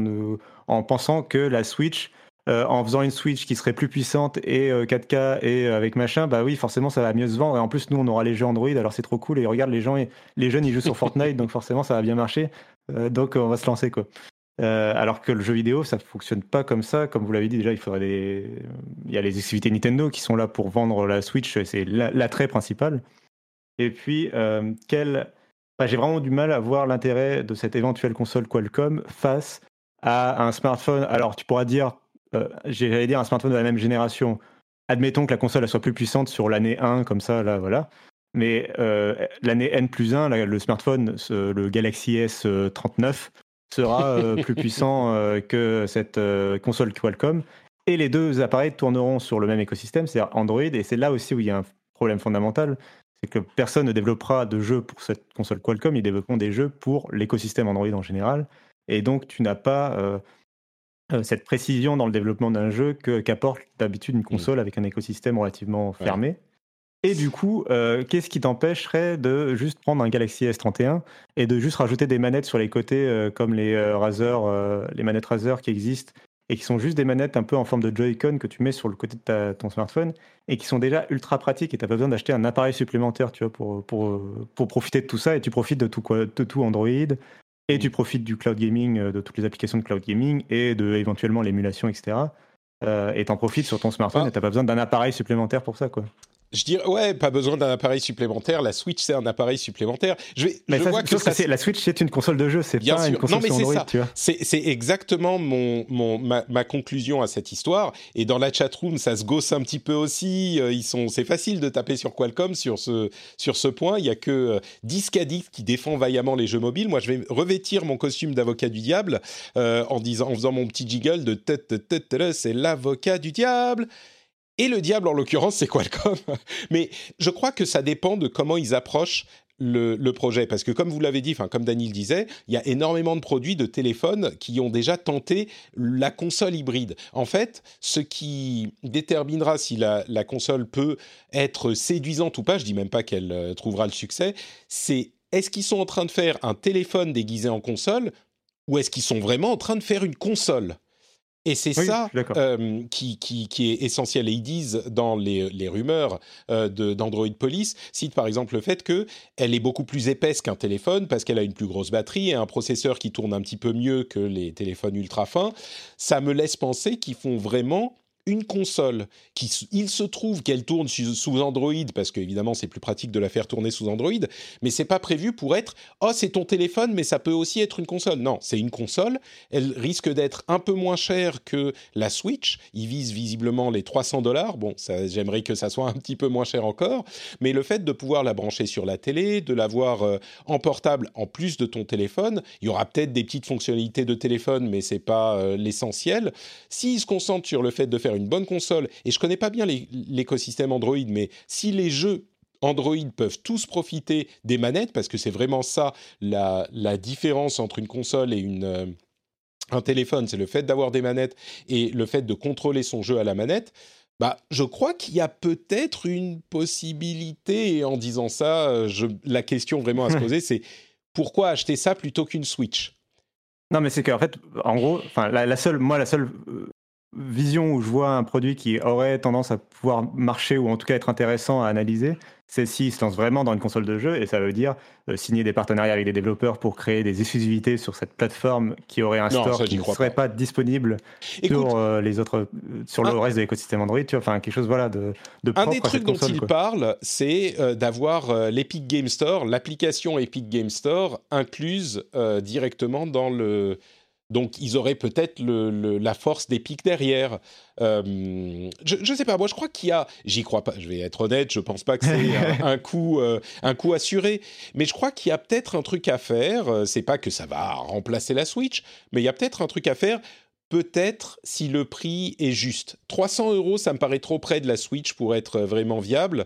en pensant que la Switch, euh, en faisant une Switch qui serait plus puissante et 4K euh, et avec machin, bah oui, forcément ça va mieux se vendre. Et en plus, nous, on aura les jeux Android, alors c'est trop cool. Et regarde, les gens, les jeunes, ils jouent sur Fortnite, donc forcément ça va bien marcher. donc on va se lancer quoi. alors que le jeu vidéo, ça fonctionne pas comme ça. Comme vous l'avez dit déjà, il faudrait des... il y a les activités Nintendo qui sont là pour vendre la Switch, c'est l'attrait principal. Et puis, quel j'ai vraiment du mal à voir l'intérêt de cette éventuelle console Qualcomm face à un smartphone. Alors, tu pourras dire euh, j'allais dire un smartphone de la même génération, admettons que la console soit plus puissante sur l'année 1, comme ça, là, voilà. Mais euh, l'année N plus 1, le smartphone, le Galaxy S39, sera plus puissant que cette console Qualcomm. Et les deux appareils tourneront sur le même écosystème, c'est-à-dire Android. Et c'est là aussi où il y a un problème fondamental, c'est que personne ne développera de jeux pour cette console Qualcomm, ils développeront des jeux pour l'écosystème Android en général. Et donc, tu n'as pas euh, euh, cette précision dans le développement d'un jeu qu'apporte d'habitude une mm. console avec un écosystème relativement fermé. Et du coup, euh, qu'est-ce qui t'empêcherait de juste prendre un Galaxy S31 et de juste rajouter des manettes sur les côtés comme les Razer, les manettes Razer qui existent et qui sont juste des manettes un peu en forme de Joy-Con que tu mets sur le côté de ton smartphone et qui sont déjà ultra pratiques et tu n'as pas besoin d'acheter un appareil supplémentaire tu vois, pour, pour, pour profiter de tout ça et tu profites de tout, quoi, de tout Android et tu profites du cloud gaming, euh, de toutes les applications de cloud gaming et de éventuellement l'émulation, etc. Euh, et t'en profites sur ton smartphone ah. et t'as pas besoin d'un appareil supplémentaire pour ça, quoi. Je dirais, ouais, pas besoin d'un appareil supplémentaire. La Switch, c'est un appareil supplémentaire. Je, vais, mais vois que, ça, la Switch, c'est une console de jeu, c'est pas une console non, mais tu vois. C'est exactement mon, mon ma, ma, conclusion à cette histoire. Et dans la chatroom, ça se gosse un petit peu aussi. Euh, ils sont, c'est facile de taper sur Qualcomm sur ce, sur ce point. Il y a que euh, Discadix qui défend vaillamment les jeux mobiles. Moi, je vais revêtir mon costume d'avocat du diable euh, en disant, en faisant mon petit jiggle de c'est l'avocat du diable. Et le diable, en l'occurrence, c'est Qualcomm. Mais je crois que ça dépend de comment ils approchent le, projet. Parce que comme vous l'avez dit, comme Daniel disait, il y a énormément de produits de téléphone qui ont déjà tenté la console hybride. En fait, ce qui déterminera si la, console peut être séduisante ou pas, je dis même pas qu'elle euh, trouvera le succès, c'est est-ce qu'ils sont en train de faire un téléphone déguisé en console ou est-ce qu'ils sont vraiment en train de faire une console? Et c'est ça euh, qui, qui, qui, est essentiel. Et ils disent dans les, les rumeurs euh, d'Android Police, cite par exemple le fait qu'elle est beaucoup plus épaisse qu'un téléphone parce qu'elle a une plus grosse batterie et un processeur qui tourne un petit peu mieux que les téléphones ultra fins. Ça me laisse penser qu'ils font vraiment une console qui, il se trouve qu'elle tourne sous Android parce qu'évidemment c'est plus pratique de la faire tourner sous Android, mais c'est pas prévu pour être oh c'est ton téléphone mais ça peut aussi être une console. Non, c'est une console. Elle risque d'être un peu moins chère que la Switch. Il vise visiblement les 300 dollars. Bon, j'aimerais que ça soit un petit peu moins cher encore, mais le fait de pouvoir la brancher sur la télé, de l'avoir euh, en portable en plus de ton téléphone, il y aura peut-être des petites fonctionnalités de téléphone, mais c'est pas euh, l'essentiel. S'il se concentre sur le fait de faire une bonne console, et je connais pas bien l'écosystème Android, mais si les jeux Android peuvent tous profiter des manettes, parce que c'est vraiment ça la, différence entre une console et une, euh, un téléphone, c'est le fait d'avoir des manettes et le fait de contrôler son jeu à la manette. Bah, je crois qu'il y a peut-être une possibilité, et en disant ça, euh, je, la question vraiment à se poser, c'est pourquoi acheter ça plutôt qu'une Switch? Non, mais c'est qu'en fait, en gros, enfin, la, seule, moi, la seule euh, vision où je vois un produit qui aurait tendance à pouvoir marcher ou en tout cas être intéressant à analyser, c'est s'il se lance vraiment dans une console de jeu et ça veut dire euh, signer des partenariats avec des développeurs pour créer des exclusivités sur cette plateforme qui aurait un store qui ne serait pas, disponible sur euh, les autres, euh, sur le reste de l'écosystème Android, tu vois, enfin quelque chose voilà de, de propre Un des trucs dont il parle, c'est d'avoir l'Epic Game Store, l'application Epic Game Store incluse directement dans le donc, ils auraient peut-être la force des pics derrière. Euh, je ne sais pas, moi je crois qu'il y a, j'y crois pas, je vais être honnête, je pense pas que c'est un, coup, euh, un coup assuré, mais je crois qu'il y a peut-être un truc à faire. Euh, c'est pas que ça va remplacer la Switch, mais il y a peut-être un truc à faire peut-être si le prix est juste. 300 euros, ça me paraît trop près de la Switch pour être vraiment viable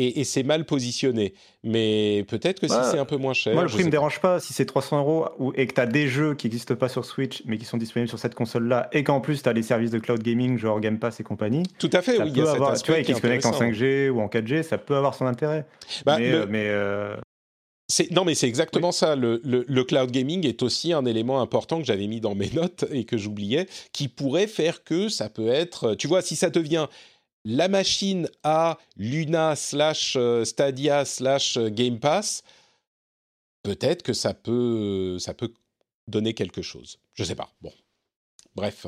et, c'est mal positionné. Mais peut-être que si c'est un peu moins cher. Moi, le prix ne me dérange pas si c'est 300 euros et que tu as des jeux qui n'existent pas sur Switch mais qui sont disponibles sur cette console-là et qu'en plus tu as les services de cloud gaming genre Game Pass et compagnie. Tout à fait, oui. il y a avoir, tu vois, qui se connectent en 5G ou en 4G, ça peut avoir son intérêt. Bah, mais. Euh, non, mais c'est exactement ça. Le, le, cloud gaming est aussi un élément important que j'avais mis dans mes notes et que j'oubliais, qui pourrait faire que ça peut être. Tu vois, si ça devient la machine à Luna slash euh, Stadia slash euh, Game Pass, peut-être que ça peut, ça peut donner quelque chose. Je sais pas. Bon, bref.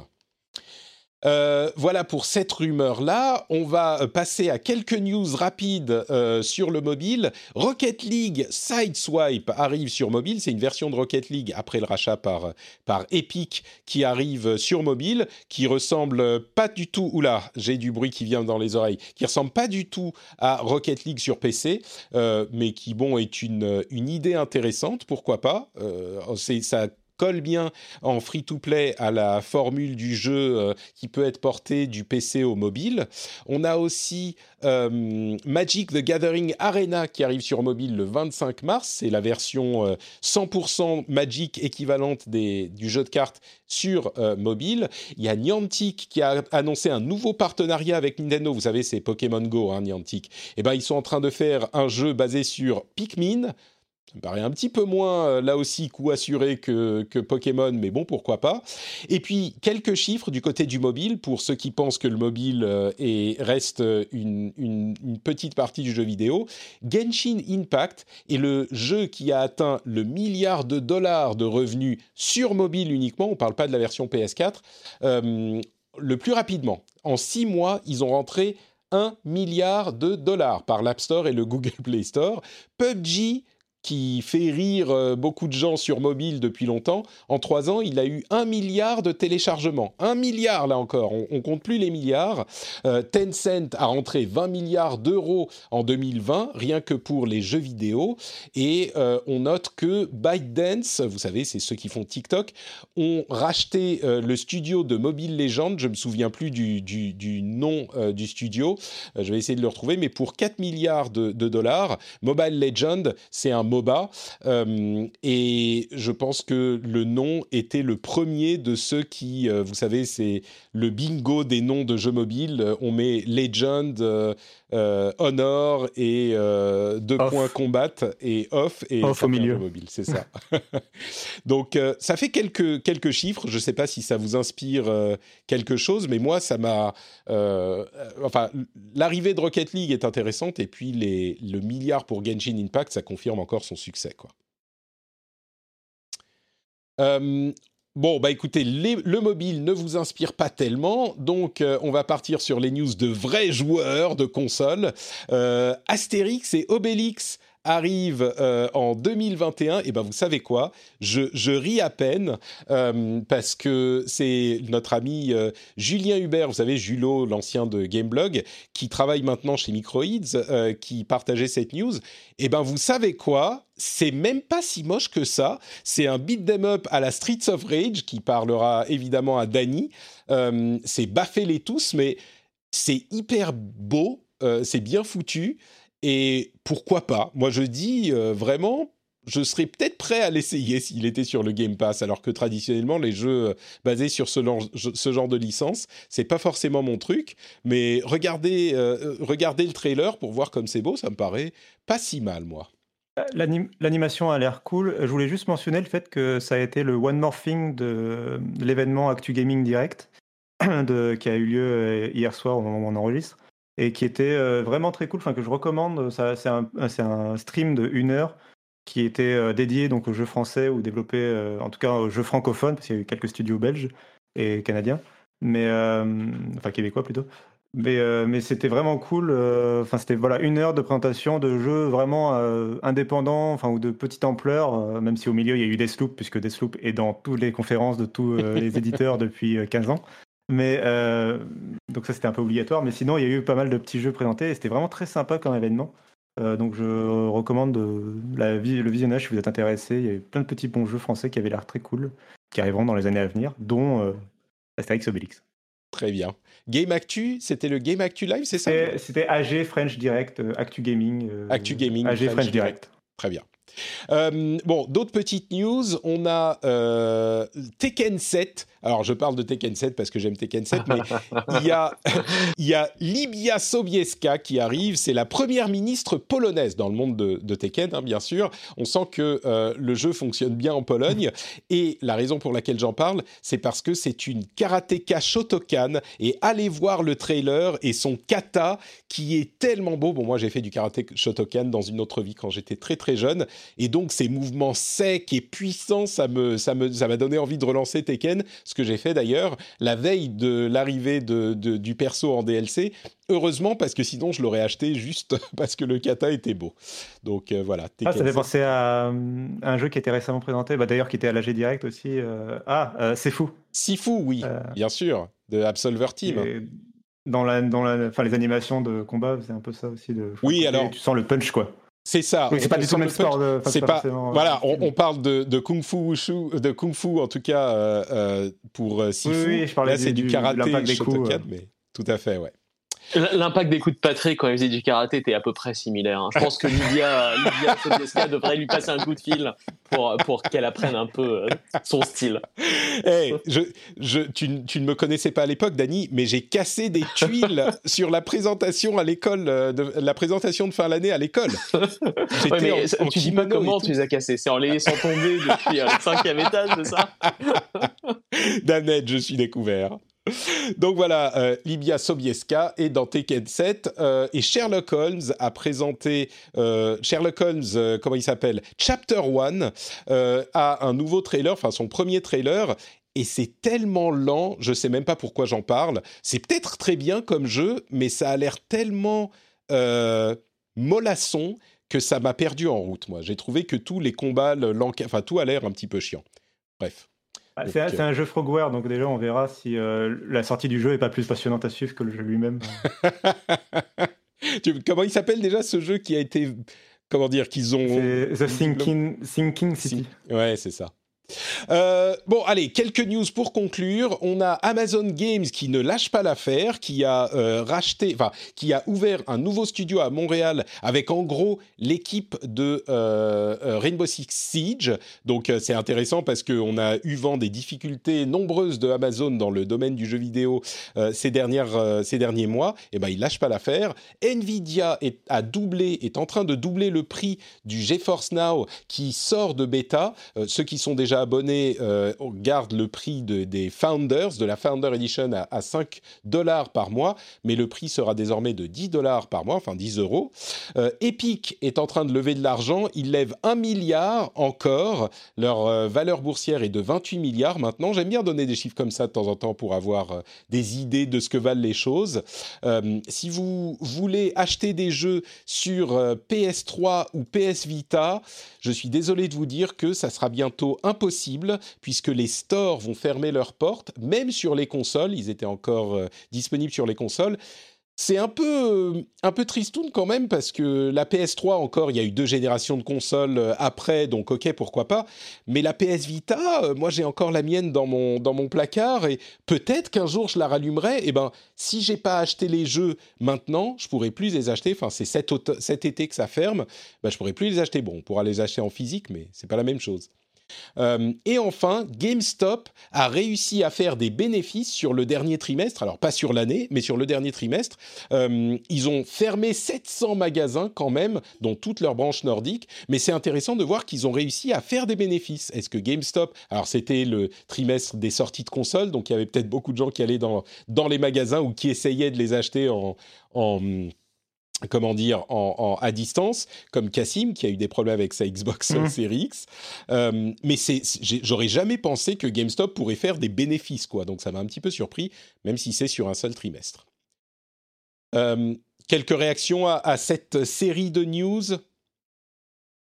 Euh, voilà pour cette rumeur-là. On va passer à quelques news rapides euh, sur le mobile. Rocket League Sideswipe arrive sur mobile. C'est une version de Rocket League après le rachat par, par Epic qui arrive sur mobile, qui ressemble pas du tout. Oula, j'ai du bruit qui vient dans les oreilles. Qui ressemble pas du tout à Rocket League sur PC, euh, mais qui bon est une, une idée intéressante. Pourquoi pas ça colle bien en free-to-play à la formule du jeu euh, qui peut être porté du PC au mobile. On a aussi euh, Magic the Gathering Arena qui arrive sur mobile le 25 mars. C'est la version 100% euh, Magic équivalente du jeu de cartes sur mobile. Il y a Niantic qui a annoncé un nouveau partenariat avec Nintendo. Vous savez, c'est Pokémon Go, hein, Niantic. Et eh ben, ils sont en train de faire un jeu basé sur Pikmin ça me paraît un petit peu moins, euh, là aussi, coup assuré que, que, Pokémon, mais bon, pourquoi pas. Et puis, quelques chiffres du côté du mobile, pour ceux qui pensent que le mobile euh, est, reste une, une, petite partie du jeu vidéo. Genshin Impact est le jeu qui a atteint le milliard de dollars de revenus sur mobile uniquement, on ne parle pas de la version PS4, euh, le plus rapidement. En six mois, ils ont rentré 1 milliard de dollars par l'App Store et le Google Play Store. PUBG qui fait rire euh, beaucoup de gens sur mobile depuis longtemps, en trois ans, il a eu un milliard de téléchargements. Un milliard, là encore, on, ne compte plus les milliards. Euh, Tencent a rentré 20 milliards d'euros en 2020, rien que pour les jeux vidéo. Et euh, on note que ByteDance, vous savez, c'est ceux qui font TikTok, ont racheté le studio de Mobile Legends, je me souviens plus du, du, nom du studio, je vais essayer de le retrouver, mais pour 4 milliards de, de dollars, Mobile Legends, c'est un MOBA. Euh, et je pense que le nom était le premier de ceux qui, euh, vous savez, c'est le bingo des noms de jeux mobiles. On met Legend, euh, Honor et deux points combat et off et off au milieu. mobile, c'est ça. Donc ça fait quelques quelques chiffres. Je ne sais pas si ça vous inspire quelque chose, mais moi ça m'a. enfin, l'arrivée de Rocket League est intéressante et puis les, le milliard pour Genshin Impact, ça confirme encore son succès. Quoi. Euh, bon, bah écoutez, le mobile ne vous inspire pas tellement, donc euh, on va partir sur les news de vrais joueurs de consoles. Euh, Astérix et Obélix arrive euh, en 2021, et ben vous savez quoi? Je, je, ris à peine euh, parce que c'est notre ami euh, Julien Hubert, vous savez Julot, l'ancien de Gameblog, qui travaille maintenant chez Microids, qui partageait cette news. Et ben vous savez quoi? C'est même pas si moche que ça. C'est un beat them up à la Streets of Rage qui parlera évidemment à Danny. c'est baffez les tous, mais c'est hyper beau, c'est bien foutu. Et pourquoi pas? Moi, je dis euh, vraiment, je serais peut-être prêt à l'essayer s'il était sur le Game Pass, alors que traditionnellement, les jeux euh, basés sur ce, genre de licence, c'est pas forcément mon truc. Mais regardez, euh, regardez le trailer pour voir comme c'est beau, ça me paraît pas si mal, moi. L'animation a l'air cool. Je voulais juste mentionner le fait que ça a été le One More Thing de l'événement Actu Gaming Direct qui a eu lieu hier soir au moment où on enregistre et qui était euh, vraiment très cool, enfin que je recommande. C'est un, stream de une heure qui était euh, dédié donc aux jeux français ou développé, euh, en tout cas aux jeux francophones, parce qu'il y a eu quelques studios belges et canadiens, mais enfin québécois plutôt. Mais, mais c'était vraiment cool. Enfin, c'était voilà une heure de présentation de jeux vraiment indépendants, enfin ou de petite ampleur, même si au milieu il y a eu Deathloop, puisque Deathloop est dans toutes les conférences de tous les éditeurs depuis 15 ans. Mais euh, donc ça c'était un peu obligatoire, mais sinon il y a eu pas mal de petits jeux présentés et c'était vraiment très sympa comme événement. Euh, donc je recommande la, le visionnage si vous êtes intéressé. Il y a eu plein de petits bons jeux français qui avaient l'air très cool, qui arriveront dans les années à venir, dont euh, Astérix Obélix. Très bien. Game Actu, c'était le Game Actu Live, c'est ça? C'était AG French Direct, Actu Gaming. Actu Gaming. AG French, Direct. Très bien. bon, d'autres petites news. On a Tekken 7 alors, je parle de Tekken 7 parce que j'aime Tekken 7, mais il y a, y a Libia Sobieska qui arrive. C'est la première ministre polonaise dans le monde de, Tekken, hein, bien sûr. On sent que euh, le jeu fonctionne bien en Pologne. Et la raison pour laquelle j'en parle, c'est parce que c'est une karatéka Shotokan. Et allez voir le trailer et son kata qui est tellement beau. Bon, moi, j'ai fait du karaté Shotokan dans une autre vie quand j'étais très très jeune. et donc ces mouvements secs et puissants, ça me, ça me, ça m'a donné envie de relancer Tekken, ce que j'ai fait d'ailleurs la veille de l'arrivée de, du perso en DLC. Heureusement, parce que sinon je l'aurais acheté juste parce que le kata était beau. Donc euh, voilà. Ah, ça fait penser à, un jeu qui était récemment présenté, bah, d'ailleurs qui était à l'AG Direct aussi. Euh, ah, c'est fou. Si fou, oui, bien sûr, de Absolver Team dans la, dans la, enfin, les animations de combat, c'est un peu ça aussi. De, oui, alors. Tu sens le punch, quoi. C'est ça. Oui, c'est pas du tout le même sport. C'est pas. Voilà, on, parle de, de, kung fu wushu, de kung fu en tout cas euh, euh pour euh, Sifu. Oui, je parlais Là, c'est du, du karaté, des coups, mais tout à fait, ouais. L'impact des coups de Patrick quand il faisait du karaté était à peu près similaire. Hein. Je pense que Lydia, Lydia devrait lui passer un coup de fil pour, pour qu'elle apprenne un peu euh, son style. Hey, je, je, tu, tu, ne me connaissais pas à l'époque, Dani, mais j'ai cassé des tuiles sur la présentation à l'école, euh, de, la présentation de fin d'année à l'école. Ouais, mais tu dis pas comment tu les as cassés, c'est en les laissant tomber depuis euh, le cinquième étage, c'est ça? Danette, je suis découvert. Donc voilà, euh, Libia Sobieska est dans Tekken 7 euh, et Sherlock Holmes a présenté euh, Sherlock Holmes, comment il s'appelle Chapter 1 a un nouveau trailer, enfin son premier trailer et c'est tellement lent, je sais même pas pourquoi j'en parle. C'est peut-être très bien comme jeu, mais ça a l'air tellement mollasson que ça m'a perdu en route. Moi, j'ai trouvé que tous les combats, enfin tout a l'air un petit peu chiant. Bref. Ah, c'est un, jeu Frogware, donc déjà on verra si euh, la sortie du jeu est pas plus passionnante à suivre que le jeu lui-même. comment il s'appelle déjà ce jeu qui a été. Comment dire qu'ils ont. The Thinking, Thinking City. Ouais, c'est ça. Euh, bon, allez, quelques news pour conclure. On a Amazon Games qui ne lâche pas l'affaire, qui a euh, racheté, enfin, qui a ouvert un nouveau studio à Montréal avec en gros l'équipe de euh, Rainbow Six Siege. Donc c'est intéressant parce qu'on a eu vent des difficultés nombreuses de Amazon dans le domaine du jeu vidéo ces dernières, ces derniers mois. Et eh ben, il lâche pas l'affaire. Nvidia est est en train de doubler le prix du GeForce Now qui sort de bêta. ceux qui sont déjà abonnés euh, gardent le prix des Founders, de la Founder Edition à, 5 dollars par mois, mais le prix sera désormais de 10 dollars par mois, enfin 10 euros. Euh, Epic est en train de lever de l'argent, ils lèvent 1 milliard encore, leur euh, valeur boursière est de 28 milliards maintenant. J'aime bien donner des chiffres comme ça de temps en temps pour avoir euh, des idées de ce que valent les choses. si vous voulez acheter des jeux sur PS3 ou PS Vita, je suis désolé de vous dire que ça sera bientôt impossible puisque les stores vont fermer leurs portes, même sur les consoles. Ils étaient encore euh, disponibles sur les consoles. C'est un peu, euh, un peu tristoun quand même parce que la PS3 encore, il y a eu deux générations de consoles euh, après, donc ok, pourquoi pas. Mais la PS Vita, moi j'ai encore la mienne dans mon, dans mon placard et peut-être qu'un jour je la rallumerai. Et eh ben, si j'ai pas acheté les jeux maintenant, je pourrais plus les acheter. Enfin, c'est cet, cet, été que ça ferme. Ben, je pourrais plus les acheter. Bon, on pourra les acheter en physique, mais c'est pas la même chose. Euh, et enfin, GameStop a réussi à faire des bénéfices sur le dernier trimestre, alors pas sur l'année, mais sur le dernier trimestre. Euh, ils ont fermé 700 magasins quand même, dont toutes leurs branches nordiques, mais c'est intéressant de voir qu'ils ont réussi à faire des bénéfices. Est-ce que GameStop, alors c'était le trimestre des sorties de consoles, donc il y avait peut-être beaucoup de gens qui allaient dans, dans les magasins ou qui essayaient de les acheter en comment dire, en, à distance, comme Cassim, qui a eu des problèmes avec sa Xbox mmh. Series X. Euh, mais c'est, j'aurais jamais pensé que GameStop pourrait faire des bénéfices, quoi. Donc ça m'a un petit peu surpris, même si c'est sur un seul trimestre. Euh, quelques réactions à, cette série de news?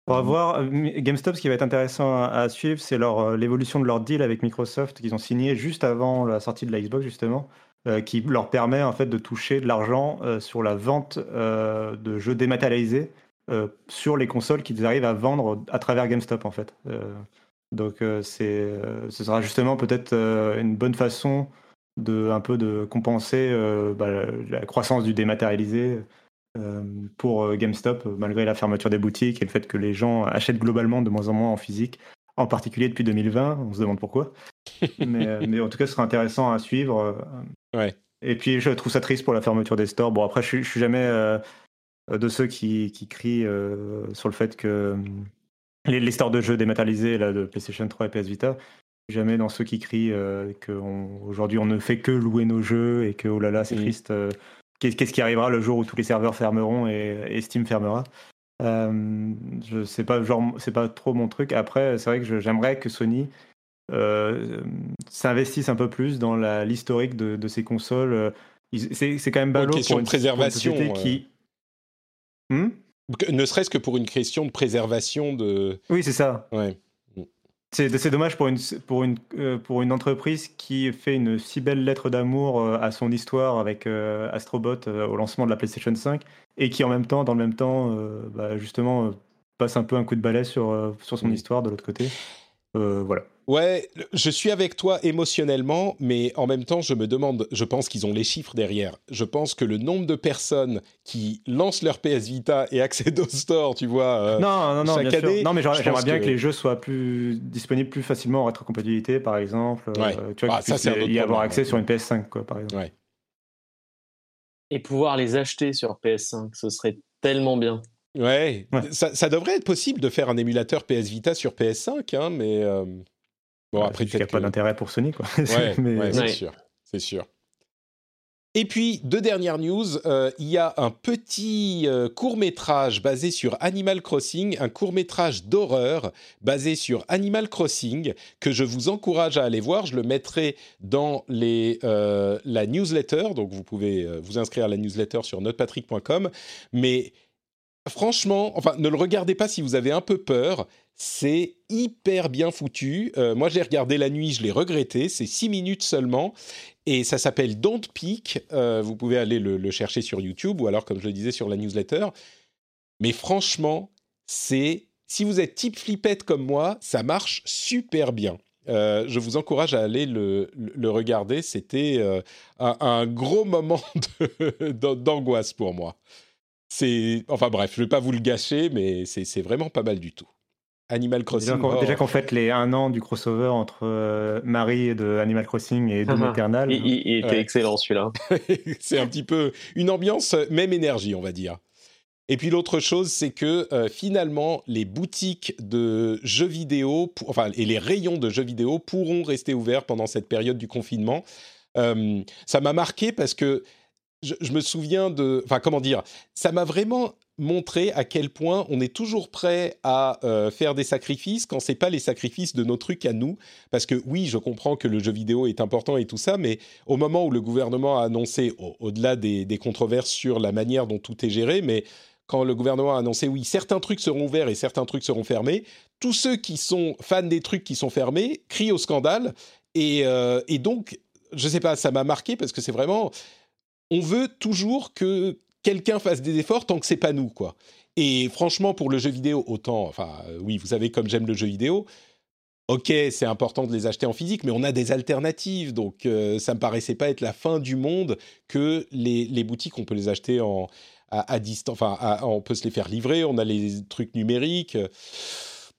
On va voir euh, GameStop, ce qui va être intéressant à, suivre, c'est leur, l'évolution de leur deal avec Microsoft qu'ils ont signé juste avant la sortie de la Xbox, justement. Euh, qui leur permet en fait de toucher de l'argent euh, sur la vente euh, de jeux dématérialisés sur les consoles qu'ils arrivent à vendre à travers GameStop en fait. donc c'est, ce sera justement peut-être une bonne façon de un peu de compenser bah, la croissance du dématérialisé pour GameStop malgré la fermeture des boutiques et le fait que les gens achètent globalement de moins en moins en physique en particulier depuis 2020. On se demande pourquoi. mais, mais, en tout cas, ce sera intéressant à suivre. Ouais. Et puis je trouve ça triste pour la fermeture des stores. Bon après je, je suis jamais euh, de ceux qui, qui crient euh, sur le fait que euh, les, les, stores de jeux dématérialisés là, de PlayStation 3 et PS Vita, jamais dans ceux qui crient qu'aujourd'hui on, on, ne fait que louer nos jeux et que oh là là c'est triste. Qu'est-ce qui arrivera le jour où tous les serveurs fermeront et, Steam fermera Euh, je sais pas, genre, c'est pas trop mon truc. Après, c'est vrai que j'aimerais que Sony euh, s'investisse un peu plus dans l'historique de, de, ces consoles. C'est quand même ballot pour une préservation qui. Hmm? Ne serait-ce que pour une question de préservation de. Oui, c'est ça. Ouais. C'est dommage pour une, pour, une, euh, pour une entreprise qui fait une si belle lettre d'amour euh, à son histoire avec euh, Astrobot au lancement de la PlayStation 5 et qui en même temps, dans le même temps, bah, justement, passe un peu un coup de balai sur, sur son mm. histoire de l'autre côté. voilà. Ouais, je suis avec toi émotionnellement, mais en même temps, je me demande, je pense qu'ils ont les chiffres derrière. Je pense que le nombre de personnes qui lancent leur PS Vita et accèdent au store, tu vois, euh, non, non, non, chaque année. Non, mais j'aimerais bien que... les jeux soient plus disponibles plus facilement en rétrocompatibilité, par exemple. Euh, ouais. tu vois, ah, ça, y avoir accès sur une PS5, quoi, par exemple. Ouais. Et pouvoir les acheter sur PS5, ce serait tellement bien. Ouais, Ça, ça, devrait être possible de faire un émulateur PS Vita sur PS5, hein, mais. Euh, Bon, après, il n'y a pas d'intérêt pour Sony, quoi. Ouais, c'est sûr, c'est sûr. Et puis, deux dernières news. Euh, il y a un petit euh, court-métrage basé sur Animal Crossing, un court-métrage d'horreur basé sur Animal Crossing, que je vous encourage à aller voir. Je le mettrai dans les, euh, la newsletter, donc vous pouvez vous inscrire à la newsletter sur notepatrick.com. Mais franchement, enfin, ne le regardez pas si vous avez un peu peur. C'est hyper bien foutu. Euh, moi, j'ai regardé la nuit, je l'ai regretté. C'est six minutes seulement. Et ça s'appelle Don't Peak. Euh, vous pouvez aller le, chercher sur YouTube ou alors, comme je le disais, sur la newsletter. Mais franchement, c'est. Si vous êtes type flippette comme moi, ça marche super bien. Euh, je vous encourage à aller le, regarder. C'était un, gros moment d'angoisse pour moi. C'est, enfin bref, je ne vais pas vous le gâcher, mais c'est vraiment pas mal du tout. Animal Crossing. Déjà qu'en fait, les un an du crossover entre euh, Marie de Animal Crossing et Doom Eternal. Il, était excellent celui-là. c'est un petit peu une ambiance, même énergie, on va dire. Et puis l'autre chose, c'est que euh, finalement, les boutiques de jeux vidéo, enfin, et les rayons de jeux vidéo pourront rester ouverts pendant cette période du confinement. Euh, ça m'a marqué parce que je, je, me souviens de, enfin, comment dire, ça m'a vraiment montrer à quel point on est toujours prêt à euh, faire des sacrifices quand c'est pas les sacrifices de nos trucs à nous. Parce que oui, je comprends que le jeu vidéo est important et tout ça, mais au moment où le gouvernement a annoncé, au-delà des, controverses sur la manière dont tout est géré, mais quand le gouvernement a annoncé oui, certains trucs seront ouverts et certains trucs seront fermés, tous ceux qui sont fans des trucs qui sont fermés crient au scandale. Et, euh, et donc, je sais pas, ça m'a marqué parce que c'est vraiment on veut toujours que quelqu'un fasse des efforts tant que c'est pas nous, quoi. Et franchement, pour le jeu vidéo, autant, enfin, euh, oui, vous savez comme j'aime le jeu vidéo. Ok, c'est important de les acheter en physique, mais on a des alternatives, donc euh, ça me paraissait pas être la fin du monde que les, les boutiques, on peut les acheter en, à, distance, enfin, on peut se les faire livrer, on a les trucs numériques.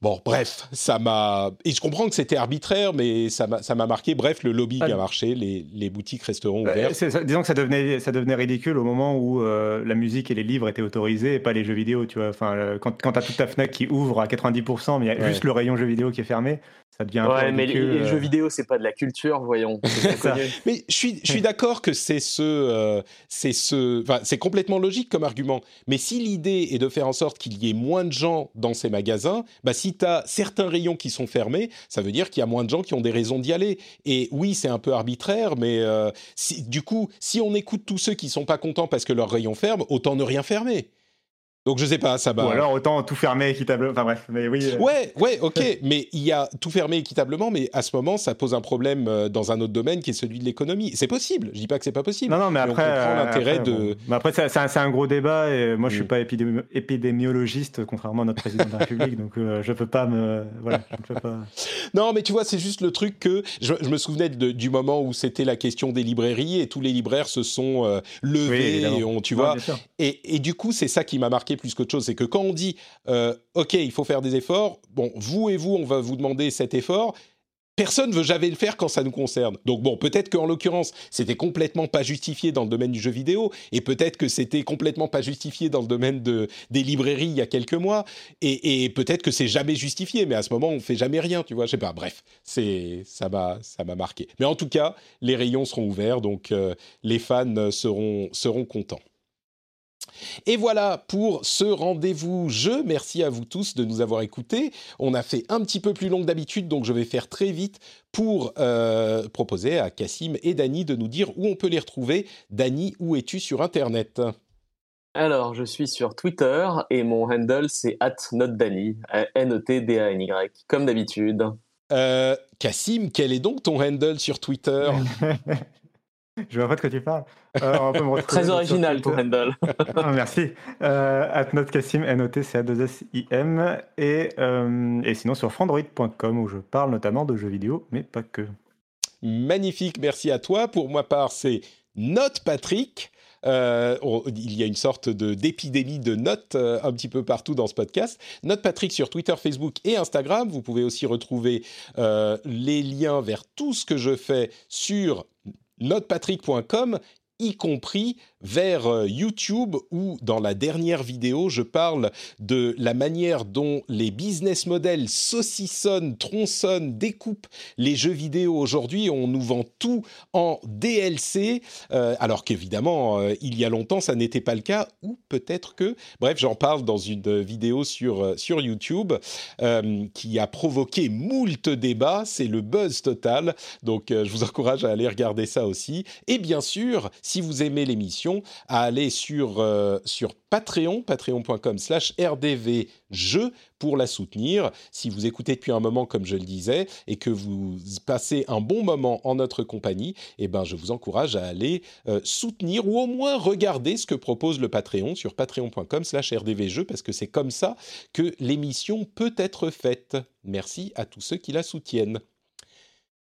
Bon, bref, ça m'a. Et je comprends que c'était arbitraire, mais ça m'a marqué. Bref, le lobby a marché, les, les, boutiques resteront bah, ouvertes. disons que ça devenait, ça devenait ridicule au moment où euh, la musique et les livres étaient autorisés et pas les jeux vidéo, tu vois. Enfin, quand, quand tu as toute ta Fnac qui ouvre à 90%, mais il y a juste le rayon jeux vidéo qui est fermé, ça devient ouais, mais les, euh. jeux vidéo, c'est pas de la culture, voyons. mais je suis, je suis d'accord que c'est ce, euh, c'est ce, enfin, c'est complètement logique comme argument. Mais si l'idée est de faire en sorte qu'il y ait moins de gens dans ces magasins, bah si tu as certains rayons qui sont fermés, ça veut dire qu'il y a moins de gens qui ont des raisons d'y aller. Et oui, c'est un peu arbitraire, mais euh, si, du coup, si on écoute tous ceux qui sont pas contents parce que leurs rayons ferment, autant ne rien fermer. Donc je sais pas, ça va. Ou alors autant tout fermer équitablement. Enfin bref, mais oui. Euh. Ouais, ouais, ok. mais il y a tout fermé équitablement, mais à ce moment, ça pose un problème euh, dans un autre domaine qui est celui de l'économie. C'est possible. Je dis pas que c'est pas possible. Non, non, mais après, euh, l'intérêt de. Mais après, c'est un, gros débat et moi, je suis mm. pas épidémiologiste, contrairement à notre président de la République, donc je peux pas me. Voilà, je peux pas. Non, mais tu vois, c'est juste le truc que je, me souvenais du moment où c'était la question des librairies et tous les libraires se sont levés, et ont, tu vois. Et, et du coup, c'est ça qui m'a marqué plus qu'autre chose, c'est que quand on dit euh, OK, il faut faire des efforts, bon, vous et vous, on va vous demander cet effort. Personne ne veut jamais le faire quand ça nous concerne. Donc bon, peut-être qu'en l'occurrence, c'était complètement pas justifié dans le domaine du jeu vidéo, et peut-être que c'était complètement pas justifié dans le domaine de, des librairies il y a quelques mois, et, peut-être que c'est jamais justifié, mais à ce moment, on fait jamais rien, tu vois, je sais pas. Bref, c'est ça m'a ça m'a marqué. Mais en tout cas, les rayons seront ouverts, donc euh, les fans seront seront contents. Et voilà pour ce rendez-vous jeu. Merci à vous tous de nous avoir écoutés. On a fait un petit peu plus long que d'habitude, donc je vais faire très vite pour euh, proposer à Cassim et Dany de nous dire où on peut les retrouver. Dany, où es-tu sur Internet? Alors, je suis sur Twitter et mon handle c'est @notdany, N-O-T-D-A-N-Y, comme d'habitude. Euh, Cassim, quel est donc ton handle sur Twitter? Je vois pas de quoi tu parles. Euh, Très original ton handle. ah, merci. Euh, @notcassim, N-O-T-C-A-2-S-I-M. Et, euh, et sinon sur frandroid.com où je parle notamment de jeux vidéo, mais pas que. Magnifique, merci à toi. Pour moi part, c'est Note Patrick. Euh, il y a une sorte de d'épidémie de notes euh, un petit peu partout dans ce podcast. Note Patrick sur Twitter, Facebook et Instagram. Vous pouvez aussi retrouver euh, les liens vers tout ce que je fais sur notepatrick.com y compris vers euh, YouTube où dans la dernière vidéo je parle de la manière dont les business models saucissonnent, tronçonnent, découpent les jeux vidéo aujourd'hui. On nous vend tout en DLC euh, alors qu'évidemment euh, il y a longtemps ça n'était pas le cas ou peut-être que bref j'en parle dans une vidéo sur sur YouTube qui a provoqué moult débats. C'est le buzz total donc je vous encourage à aller regarder ça aussi et bien sûr si vous aimez l'émission, à aller sur, euh, sur Patreon, patreon.com slash rdvjeux pour la soutenir. Si vous écoutez depuis un moment, comme je le disais, et que vous passez un bon moment en notre compagnie, eh ben, je vous encourage à aller euh, soutenir ou au moins regarder ce que propose le Patreon sur patreon.com slash rdvjeux, parce que c'est comme ça que l'émission peut être faite. Merci à tous ceux qui la soutiennent.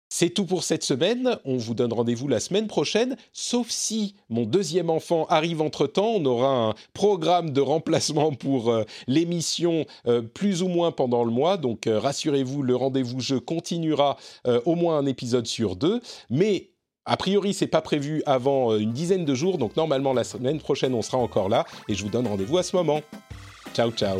C'est tout pour cette semaine. On vous donne rendez-vous la semaine prochaine, sauf si mon deuxième enfant arrive entre-temps. On aura un programme de remplacement pour euh, l'émission euh, plus ou moins pendant le mois. Donc euh, rassurez-vous, le rendez-vous jeu continuera au moins un épisode sur deux. Mais a priori, c'est pas prévu avant une dizaine de jours. Donc normalement, la semaine prochaine, on sera encore là. Et je vous donne rendez-vous à ce moment. Ciao, ciao.